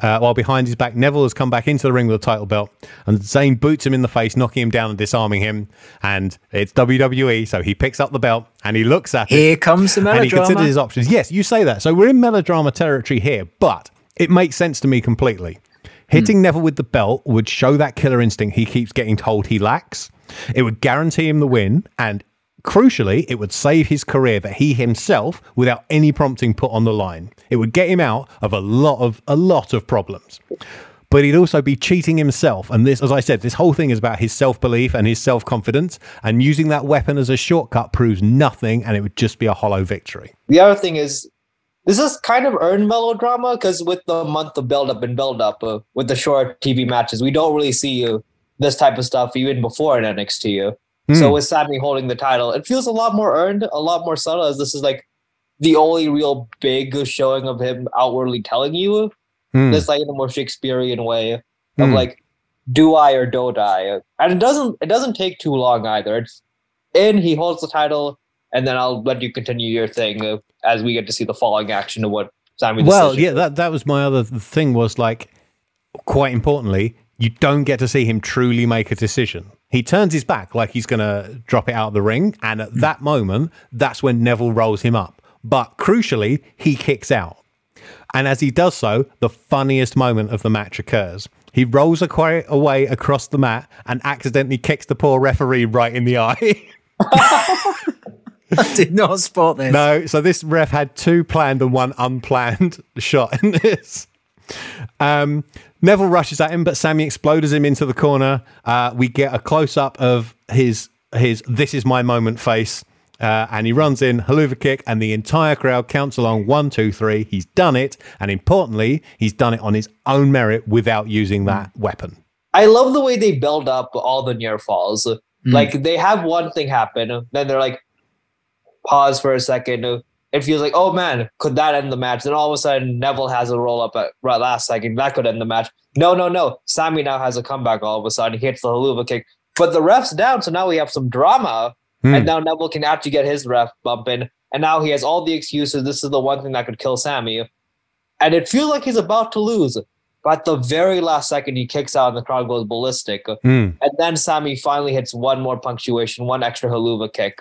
Uh, while behind his back, Neville has come back into the ring with a title belt, and Zayn boots him in the face, knocking him down and disarming him. And it's WWE, so he picks up the belt and he looks at it
Here comes the melodrama.
and he considers his options. Yes, you say that. So we're in melodrama territory here, but it makes sense to me completely. Hitting Neville with the belt would show that killer instinct he keeps getting told he lacks. It would guarantee him the win, and crucially, it would save his career that he himself, without any prompting, put on the line. It would get him out of a lot of a lot of problems. But he'd also be cheating himself. And this, as I said, this whole thing is about his self belief and his self confidence. And using that weapon as a shortcut proves nothing, and it would just be a hollow victory.
The other thing is, this is kind of earned melodrama because with the month of build up and build up uh, with the short TV matches, we don't really see uh, this type of stuff even before in NXT. Uh. So
Hmm.
with Sami holding the title, it feels a lot more earned, a lot more subtle, as this is like the only real big showing of him outwardly telling you
Hmm.
this, like in a more Shakespearean way of
Hmm.
like, do I or don't I? And it doesn't, it doesn't take too long either. It's in, he holds the title, and then I'll let you continue your thing as we get to see the following action of what Sami.
Well, yeah, that that was my other thing was like, quite importantly, you don't get to see him truly make a decision. He turns his back like he's going to drop it out of the ring, and at that moment, that's when Neville rolls him up. But crucially, he kicks out. And as he does so, the funniest moment of the match occurs. He rolls away across the mat and accidentally kicks the poor referee right in the eye.
I did not spot this.
No, so this ref had two planned and one unplanned shot in this. Um, Neville rushes at him, but Sami explodes him into the corner. Uh, we get a close up of his his "This is my moment" face. Uh, and he runs in, Helluva Kick, and the entire crowd counts along one, two, three. He's done it. And importantly, he's done it on his own merit without using that weapon.
I love the way they build up all the near falls.
Mm.
Like they have one thing happen, then they're like, pause for a second. It feels like, oh man, could that end the match? Then all of a sudden, Neville has a roll up at right last second. That could end the match. No, no, no. Sami now has a comeback all of a sudden. He hits the Helluva Kick. But the ref's down, so now we have some drama.
Hmm.
And now Neville can actually get his ref bump in. And now he has all the excuses. This is the one thing that could kill Sami. And it feels like he's about to lose. But at the very last second, he kicks out and the crowd goes ballistic.
Hmm.
And then Sami finally hits one more punctuation, one extra Helluva Kick.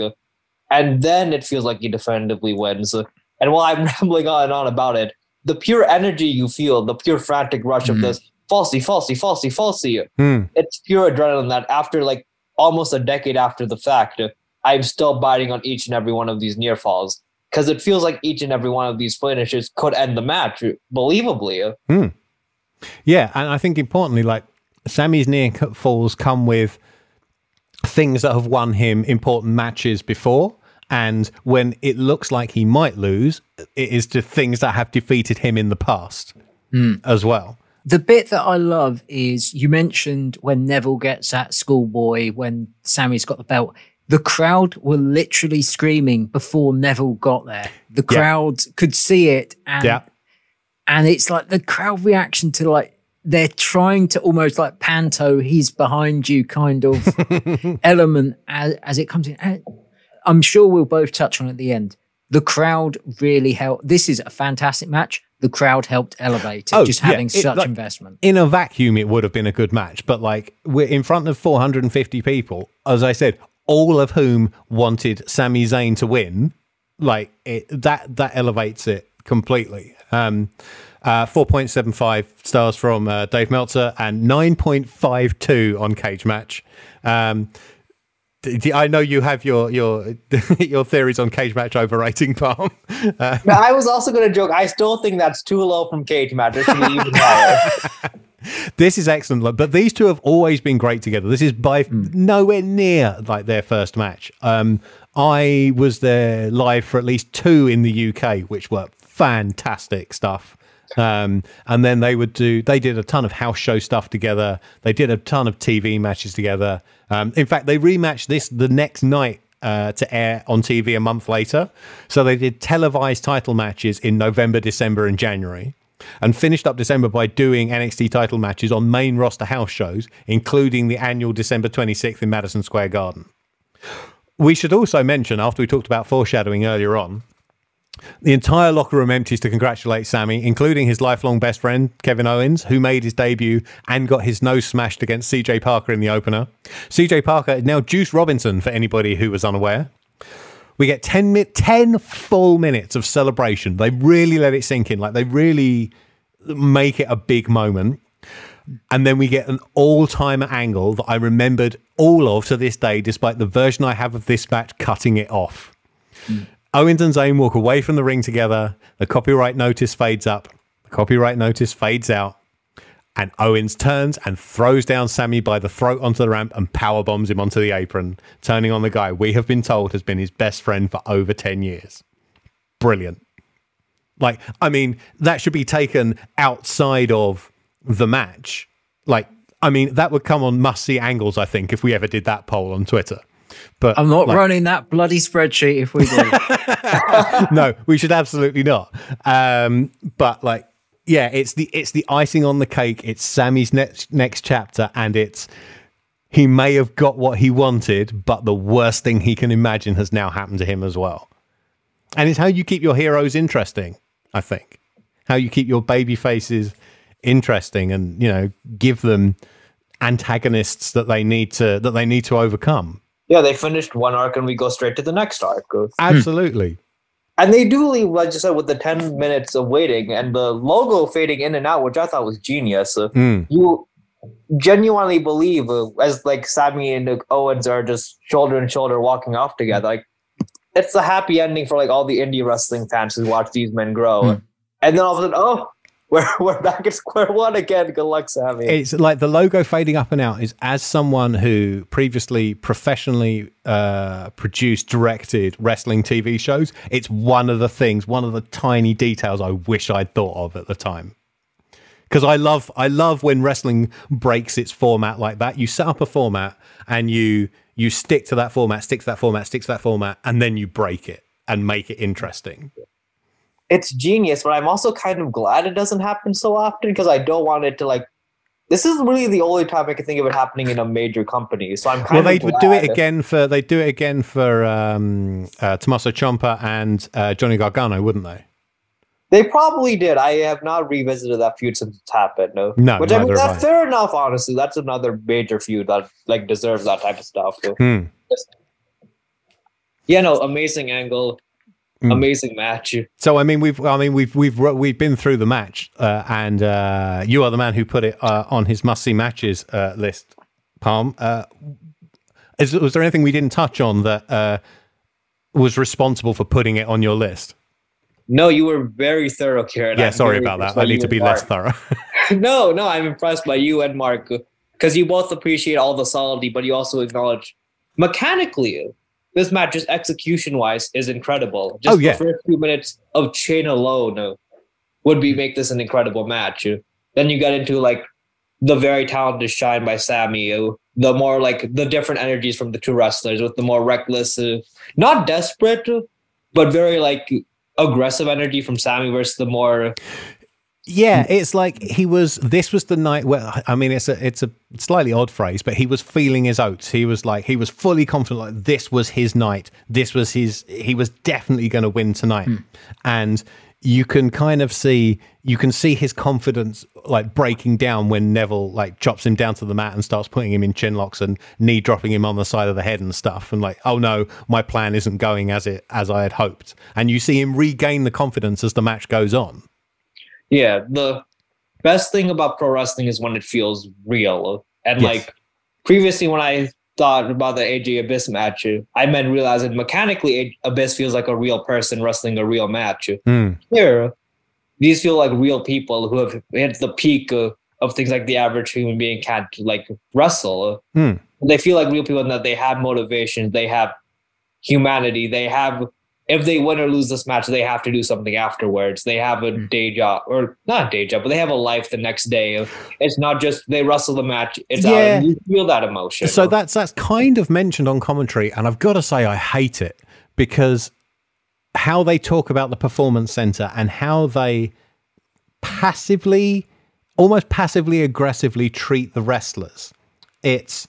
And then it feels like he definitively wins. And while I'm rambling on and on about it, the pure energy you feel, the pure frantic rush of
Mhm.
this falsy, falsy, falsy, falsy,
Hmm.
it's pure adrenaline that after like almost a decade after the fact, I'm still biting on each and every one of these near falls. Because it feels like each and every one of these finishes could end the match, believably.
Yeah, and I think importantly, like Sami's near falls come with things that have won him important matches before. And when it looks like he might lose, it is to things that have defeated him in the past hmm. as well.
The bit that I love is you mentioned when Neville gets at schoolboy when Sami's got the belt. The crowd were literally screaming before Neville got there. The
Yeah.
crowd could see it, and
Yeah.
and it's like the crowd reaction to like they're trying to almost like panto he's behind you kind of element as, as it comes in and i'm sure we'll both touch on it at the end the crowd really helped this is a fantastic match the crowd helped elevate it
Oh,
just
yeah,
having
it,
such
like-
investment
In a vacuum, it would have been a good match, but like we're in front of 450 people, as I said, all of whom wanted Sami Zayn to win. Like it, that, that elevates it completely. Um, uh, 4.75 stars from uh, Dave Meltzer and 9.52 on Cage Match. Um, I know you have your your your theories on Cage Match overrating, Parm. Uh,
I was also going to joke, I still think that's too low from Cage Match. It even.
This is excellent, but these two have always been great together. This is by nowhere near like their first match. Um, I was there live for at least two in the UK, which were fantastic stuff. Um, and then they would do, they did a ton of house show stuff together. They did a ton of TV matches together. Um, in fact, they rematched this the next night uh, to air on TV a month later. So they did televised title matches in November, December, and January and finished up December by doing NXT title matches on main roster house shows, including the annual December 26th in Madison Square Garden. We should also mention, after we talked about foreshadowing earlier on, the entire locker room empties to congratulate Sami, including his lifelong best friend, Kevin Owens, who made his debut and got his nose smashed against CJ Parker in the opener. CJ Parker is now Juice Robinson for anybody who was unaware. We get 10, mi- 10 full minutes of celebration. They really let it sink in. Like they really make it a big moment. And then we get an all timer angle that I remembered all of to this day, despite the version I have of this match cutting it off. Owens and Zayn walk away from the ring together. The copyright notice fades up. The copyright notice fades out. And Owens turns and throws down Sami by the throat onto the ramp and power bombs him onto the apron, turning on the guy we have been told has been his best friend for over 10 years. Brilliant. Like, I mean, that should be taken outside of the match. Like, I mean, that would come on must see angles, I think, if we ever did that poll on Twitter. But
i'm not
like,
running that bloody spreadsheet if we do
no, we should absolutely not. Um, but like, yeah, it's the it's the icing on the cake. It's Sami's next next chapter, and it's he may have got what he wanted, but the worst thing he can imagine has now happened to him as well. And it's how you keep your heroes interesting. I think how you keep your baby faces interesting, and you know, give them antagonists that they need to that they need to overcome.
Yeah, they finished one arc and we go straight to the next arc.
Absolutely.
And they do leave, like you said, with the 10 minutes of waiting and the logo fading in and out, which I thought was genius.
Mm.
You genuinely believe, uh, as like Sami and Owens are just shoulder and shoulder walking off together, like it's a happy ending for like all the indie wrestling fans who watch these men grow.
Hmm.
And then all of a sudden, oh, we're we're back at square one again. Good luck, Sami.
It's like the logo fading up and out is as someone who previously professionally uh, produced, directed wrestling TV shows. It's one of the things, one of the tiny details I wish I'd thought of at the time. Because I love, I love when wrestling breaks its format like that. You set up a format and you you stick to that format, stick to that format, stick to that format, and then you break it and make it interesting.
It's genius, but I'm also kind of glad it doesn't happen so often because I don't want it to like. This is really the only time I can think of it happening in a major company. So I'm kind
Well,
of
they would do it again for they do it again for um, uh, Tommaso Ciampa and uh, Johnny Gargano, wouldn't they?
They probably did. I have not revisited that feud since it's happened. No,
No,
which I mean that's
I.
fair enough. Honestly, that's another major feud that like deserves that type of stuff. So,
Hmm.
yeah, no, amazing angle. Amazing match.
So I mean, we've I mean we've we've we've been through the match, uh, and uh, you are the man who put it uh, on his must see matches uh, list. Parm, uh, is, was there anything we didn't touch on that uh, was responsible for putting it on your list?
No, you were very thorough, Kieran.
yeah,
I'm
sorry about that. I need to be less thorough.
no, no, I'm impressed by you and Mark because you both appreciate all the solidity, but you also acknowledge mechanically this match, just execution wise, is incredible. Just
Oh, yeah.
the first few minutes of chain alone uh, would be make this an incredible match. Uh, Then you get into like the very talented shine by Sami, uh, the more like the different energies from the two wrestlers with the more reckless, not desperate, but very like aggressive energy from Sami versus the more
Yeah, it's like he was. This was the night where I mean, it's a it's a slightly odd phrase, but he was feeling his oats. He was like he was fully confident. Like this was his night. This was his. He was definitely going to win tonight, hmm. and you can kind of see you can see his confidence like breaking down when Neville like chops him down to the mat and starts putting him in chin locks and knee dropping him on the side of the head and stuff and like oh no my plan isn't going as it as I had hoped and you see him regain the confidence as the match goes on
Yeah, the best thing about pro wrestling is when it feels real. And
Yes.
like previously, when I thought about the AJ Abyss match, I meant realizing mechanically Abyss feels like a real person wrestling a real match.
Hmm.
Here, these feel like real people who have hit the peak uh, of things like the average human being can't like wrestle.
Hmm.
They feel like real people in that they have motivation, they have humanity, they have. If they win or lose this match, they have to do something afterwards. They have a
Hmm.
day job, or not a day job, but they have a life the next day. It's not just they wrestle the match; it's out,
Yeah.
and you feel that emotion.
So that's that's kind of mentioned on commentary, and I've got to say I hate it because how they talk about the performance center and how they passively, almost passively aggressively treat the wrestlers. It's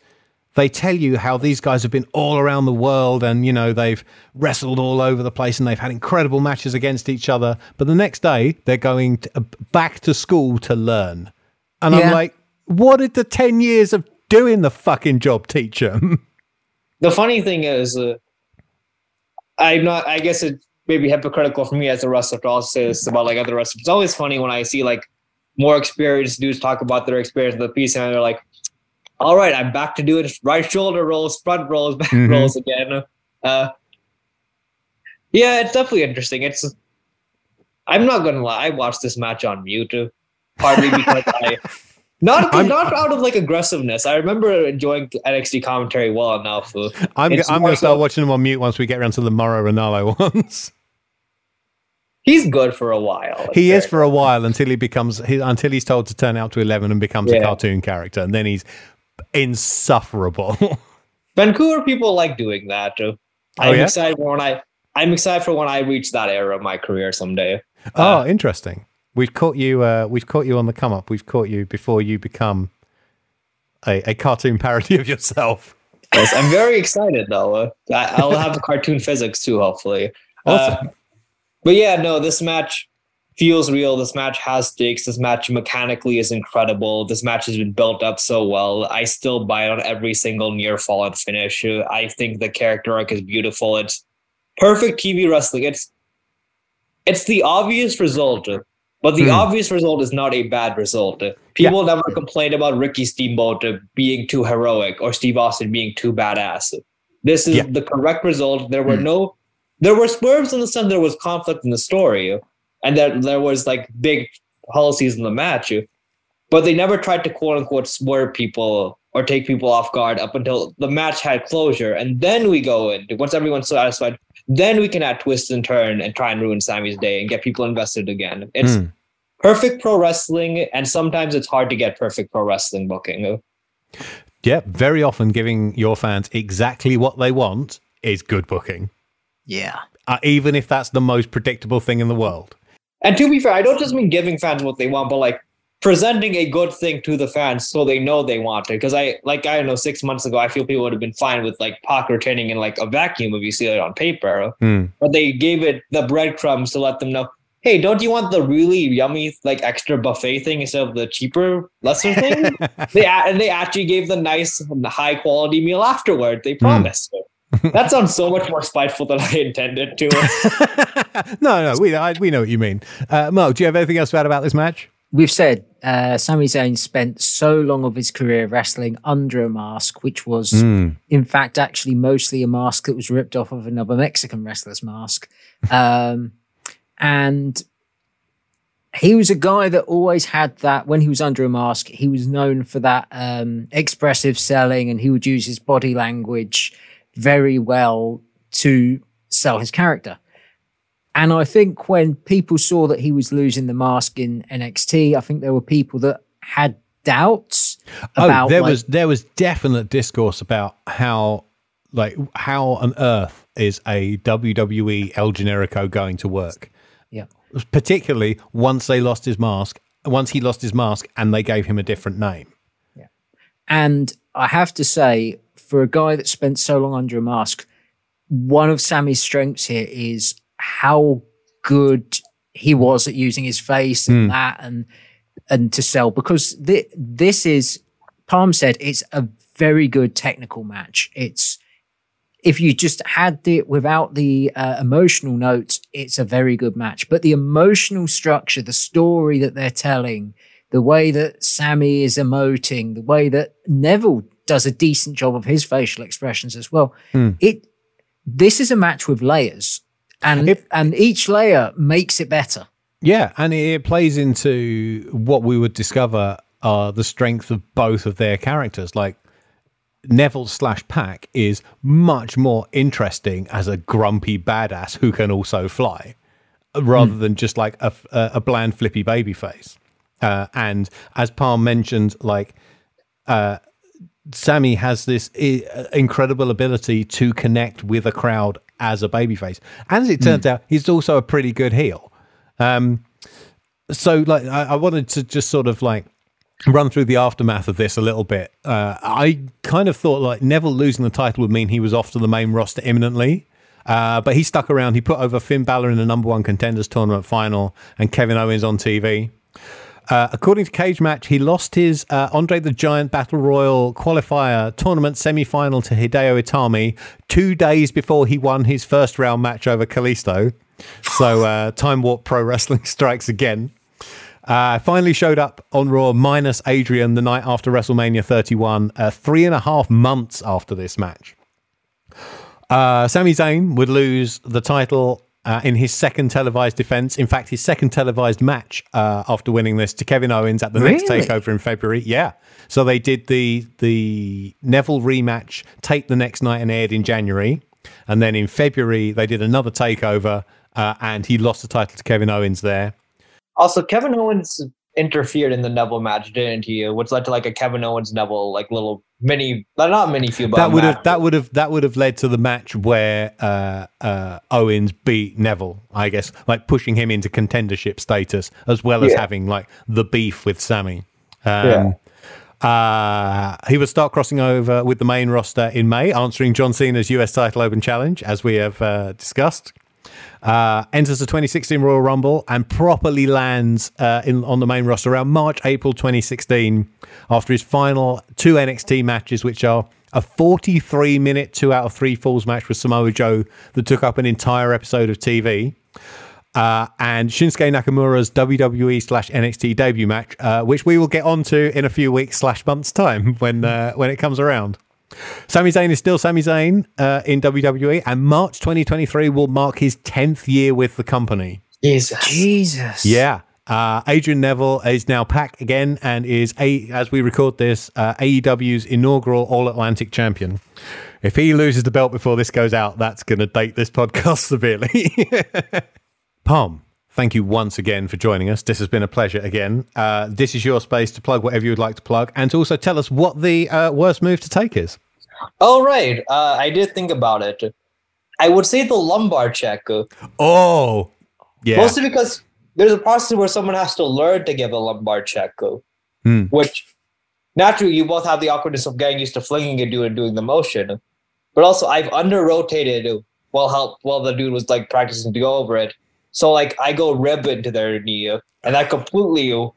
they tell you how these guys have been all around the world and you know they've wrestled all over the place and they've had incredible matches against each other but the next day they're going to, uh, back to school to learn and i'm like what did the 10 years of doing the fucking job teach them
the funny thing is, uh, I'm not. I guess it may be hypocritical for me as a wrestler to also say this about like other wrestlers. It's always funny when I see like more experienced dudes talk about their experience in the piece, and they're like, "All right, I'm back to doing right shoulder rolls, front rolls, back
Mhm.
rolls again." Uh, yeah, it's definitely interesting. It's. I'm not gonna lie. I watched this match on mute, partly because I. Not,
I'm-
not out of like aggressiveness. I remember enjoying NXT commentary well enough.
i'm,
It's
I'm going to start
so-
watching them on mute once we get around to the Mauro Ranallo ones
he's good for a while.
he is for a while until he becomes he, until he's told to turn out to 11 and becomes a cartoon character and then he's insufferable
Vancouver people like doing that. uh,
Oh,
I'm
yeah?
excited for when I I'm excited for when I reach that era of my career someday.
Oh, interesting. We've caught you. Uh, we've caught you on the come up. We've caught you before you become a, a cartoon parody of yourself.
Yes, I'm very excited though. Uh, I, I'll have cartoon physics too, hopefully.
Awesome.
Uh, but yeah, no, this match feels real. This match has stakes. This match mechanically is incredible. This match has been built up so well. I still buy it on every single near fall and finish. I think the character arc is beautiful. It's perfect TV wrestling. It's it's the obvious result, but the
Hmm.
obvious result is not a bad result. People never complain about Ricky Steamboat being too heroic or Steve Austin being too badass. This is
Yeah.
the correct result. There were
Hmm.
no, there were swerves in the sense there was conflict in the story, and that there was like big policies in the match, but they never tried to quote unquote swerve people or take people off guard up until the match had closure, and then we go in. Once everyone's satisfied, then we can add twist and turn and try and ruin Sami's day and get people invested again. It's
Hmm.
perfect pro wrestling, and sometimes it's hard to get perfect pro wrestling booking.
Yeah, very often giving your fans exactly what they want is good booking,
Yeah.
uh, even if that's the most predictable thing in the world.
And to be fair, I don't just mean giving fans what they want, but like presenting a good thing to the fans so they know they want it. Because I like I don't know, six months ago, I feel people would have been fine with like Pac retaining in like a vacuum if you see it on paper.
Hmm.
But they gave it the breadcrumbs to let them know, hey, don't you want the really yummy like extra buffet thing instead of the cheaper, lesser thing? they and they actually gave the nice, high quality meal afterward. They promised. That sounds so much more spiteful than I intended to.
no, no, we I, we know what you mean. Uh, Mo, do you have anything else to add about this match?
We've said uh, Sami Zayn spent so long of his career wrestling under a mask, which was,
Hmm.
in fact, actually mostly a mask that was ripped off of another Mexican wrestler's mask. Um, and he was a guy that always had that when he was under a mask, he was known for that um, expressive selling and he would use his body language very well to sell his character. And I think when people saw that he was losing the mask in NXT, I think there were people that had doubts about
oh, there
like,
was there was definite discourse about how like how on earth is a WWE El Generico going to work?
yeah.
Particularly once they lost his mask, once he lost his mask and they gave him a different name.
Yeah, and I have to say, for a guy that spent so long under a mask, one of Sami's strengths here is how good he was at using his face and that and and to sell because thi- this is Parm said it's a very good technical match. It's if you just had it without the uh, emotional notes, it's a very good match. But the emotional structure, the story that they're telling, the way that Sammy is emoting, the way that Neville does a decent job of his facial expressions as well. Hmm. It this is a match with layers, and and each layer makes it better.
Yeah, and it plays into what we would discover are the strength of both of their characters. Like Neville slash Pac is much more interesting as a grumpy badass who can also fly, rather hmm. than just like a, a, bland flippy baby face. Uh, and as Parm mentioned, like uh, Sami has this I- incredible ability to connect with a crowd as a babyface. And as it turns out, he's also a pretty good heel. Um, so, like, I, I wanted to just sort of like run through the aftermath of this a little bit. Uh, I kind of thought like Neville losing the title would mean he was off to the main roster imminently. Uh, but he stuck around. He put over Finn Balor in the number one contenders tournament final and Kevin Owens on TV. Uh, according to Cage Match, he lost his uh, Andre the Giant Battle Royal qualifier tournament semi final to Hideo Itami two days before he won his first round match over Kalisto. So, uh, Time Warp Pro Wrestling strikes again. Uh, finally showed up on Raw minus Adrian the night after WrestleMania 31, uh, three and a half months after this match. Uh, Sami Zayn would lose the title uh, in his second televised defense. In fact, his second televised match uh, after winning this to Kevin Owens at the next takeover in February. Yeah. So they did the the Neville rematch tape the next night and aired in January. And then in February, they did another takeover uh, and he lost the title to Kevin Owens there.
Also, Kevin Owens interfered in the Neville match, didn't he? Which led to like a Kevin Owens Neville like little mini, not mini feud, but
that would have that would have that would have led to the match where uh, uh, Owens beat Neville, I guess, like pushing him into contendership status, as well as
Yeah.
having like the beef with Sami. Um, uh, he would start crossing over with the main roster in May, answering John Cena's US title open challenge, as we have uh, discussed. Uh, enters the 2016 Royal Rumble and properly lands uh, in on the main roster around March, April 2016 after his final two NXT matches, which are a 43 minute two out of three falls match with Samoa Joe that took up an entire episode of TV. Uh, and Shinsuke Nakamura's WWE slash NXT debut match, uh, which we will get onto in a few weeks slash months time when uh, when it comes around. Sami Zayn is still Sami Zayn uh, in WWE, and March 2023 will mark his 10th year with the company.
Jesus.
Jesus.
Yeah. Uh, Adrian Neville is now Pac again and is, a, as we record this, uh, AEW's inaugural All Atlantic champion. If he loses the belt before this goes out, that's going to date this podcast severely. Parm, thank you once again for joining us. This has been a pleasure again. Uh, this is your space to plug whatever you would like to plug and to also tell us what the uh, worst move to take is.
Oh, right. Uh, I did think about it. I would say the lumbar check.
Oh, yeah.
Mostly because there's a process where someone has to learn to give a lumbar check,
Hmm.
which naturally you both have the awkwardness of getting used to flinging it and doing the motion. But also, I've under rotated while help while the dude was like practicing to go over it. So like I go rib into their knee, and that completely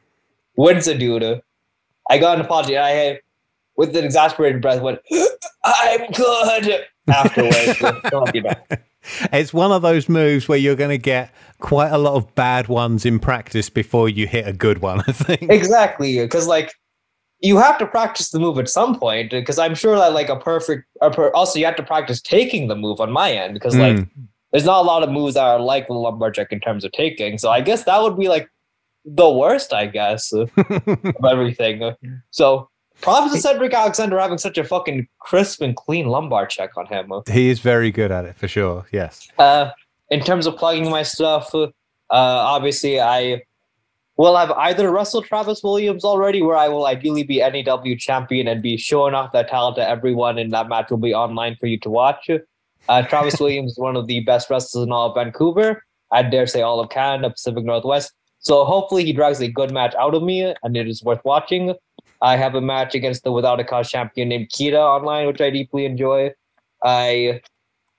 wins the dude. I got an apology, and I had with an exasperated breath went, "I'm good." Afterwards, Don't be bad.
It's one of those moves where you're going to get quite a lot of bad ones in practice before you hit a good one, I think.
exactly because like you have to practice the move at some point because i'm sure that like a perfect a per, also you have to practice taking the move on my end because like
Mm.
There's not a lot of moves that are like the lumbar check in terms of taking so i guess that would be like the worst i guess of everything so props to cedric alexander having such a fucking crisp and clean lumbar check on him
he is very good at it for sure. Yes.
uh, in terms of plugging my stuff, uh, obviously I will have either wrestled Travis Williams already, where I will ideally be NEW champion and be showing off that talent to everyone, and that match will be online for you to watch. Uh, Travis Williams is one of the best wrestlers in all of Vancouver. I dare say all of Canada, Pacific Northwest. So hopefully he drags a good match out of me, and it is worth watching. I have a match against the Without a Cause champion named Kita online, which I deeply enjoy. I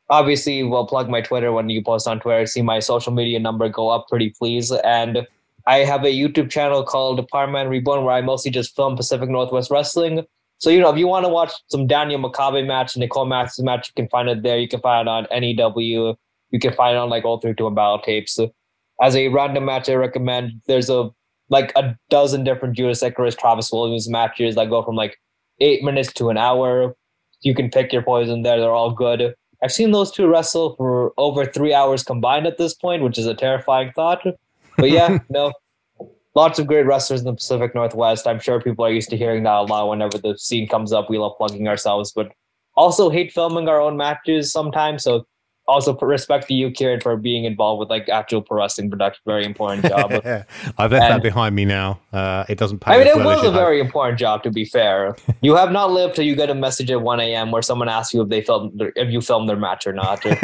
obviously will plug my Twitter when you post on Twitter. See my social media number go up, pretty please. And I have a YouTube channel called Parman Reborn where I mostly just film Pacific Northwest Wrestling. So you know, if you want to watch some Daniel Makabe match, Nicole Max's match, you can find it there. You can find it on NEW. You can find it on like all three and battle tapes. As a random match, I recommend there's a like a dozen different Judas Icarus Travis Williams matches that go from like eight minutes to an hour. You can pick your poison there. They're all good. I've seen those two wrestle for over three hours combined at this point, which is a terrifying thought. But yeah, no, lots of great wrestlers in the Pacific Northwest. I'm sure people are used to hearing that a lot whenever the scene comes up. We love plugging ourselves, but also hate filming our own matches sometimes. So also respect to you, Kieran, for being involved with like actual pro wrestling production. Very important job.
I've left that behind me now. Uh, it doesn't pay.
I mean, it
well
was a very important job. To be fair, you have not lived till you get a message at 1 a.m. where someone asks you if they filmed their, if you filmed their match or not.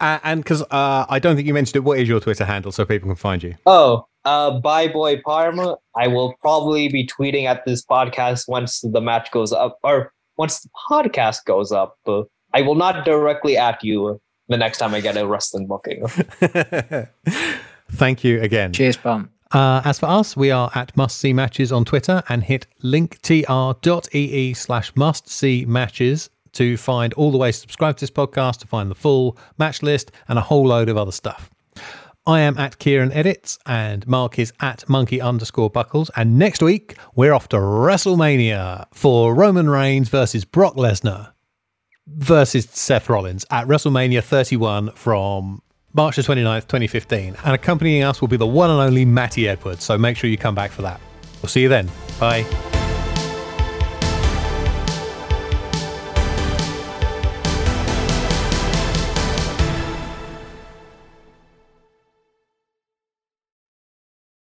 Uh, and because uh, I don't think you mentioned it, what is your Twitter handle so people can find you?
oh, uh, bye, boy, Parma. I will probably be tweeting at this podcast once the match goes up, or once the podcast goes up. I will not directly at you the next time I get a wrestling booking.
Thank you again.
Cheers, bum.
Uh, as for us, we are at Must See Matches on Twitter and hit linktr.ee slash must see matches to find all the ways to subscribe to this podcast, to find the full match list, and a whole load of other stuff. I am at Kieran Edits and Mark is at monkey underscore buckles. And next week, we're off to WrestleMania for Roman Reigns versus Brock Lesnar versus Seth Rollins at WrestleMania 31 from March the 29th, 2015. And accompanying us will be the one and only Matty Edwards. So make sure you come back for that. We'll see you then. Bye.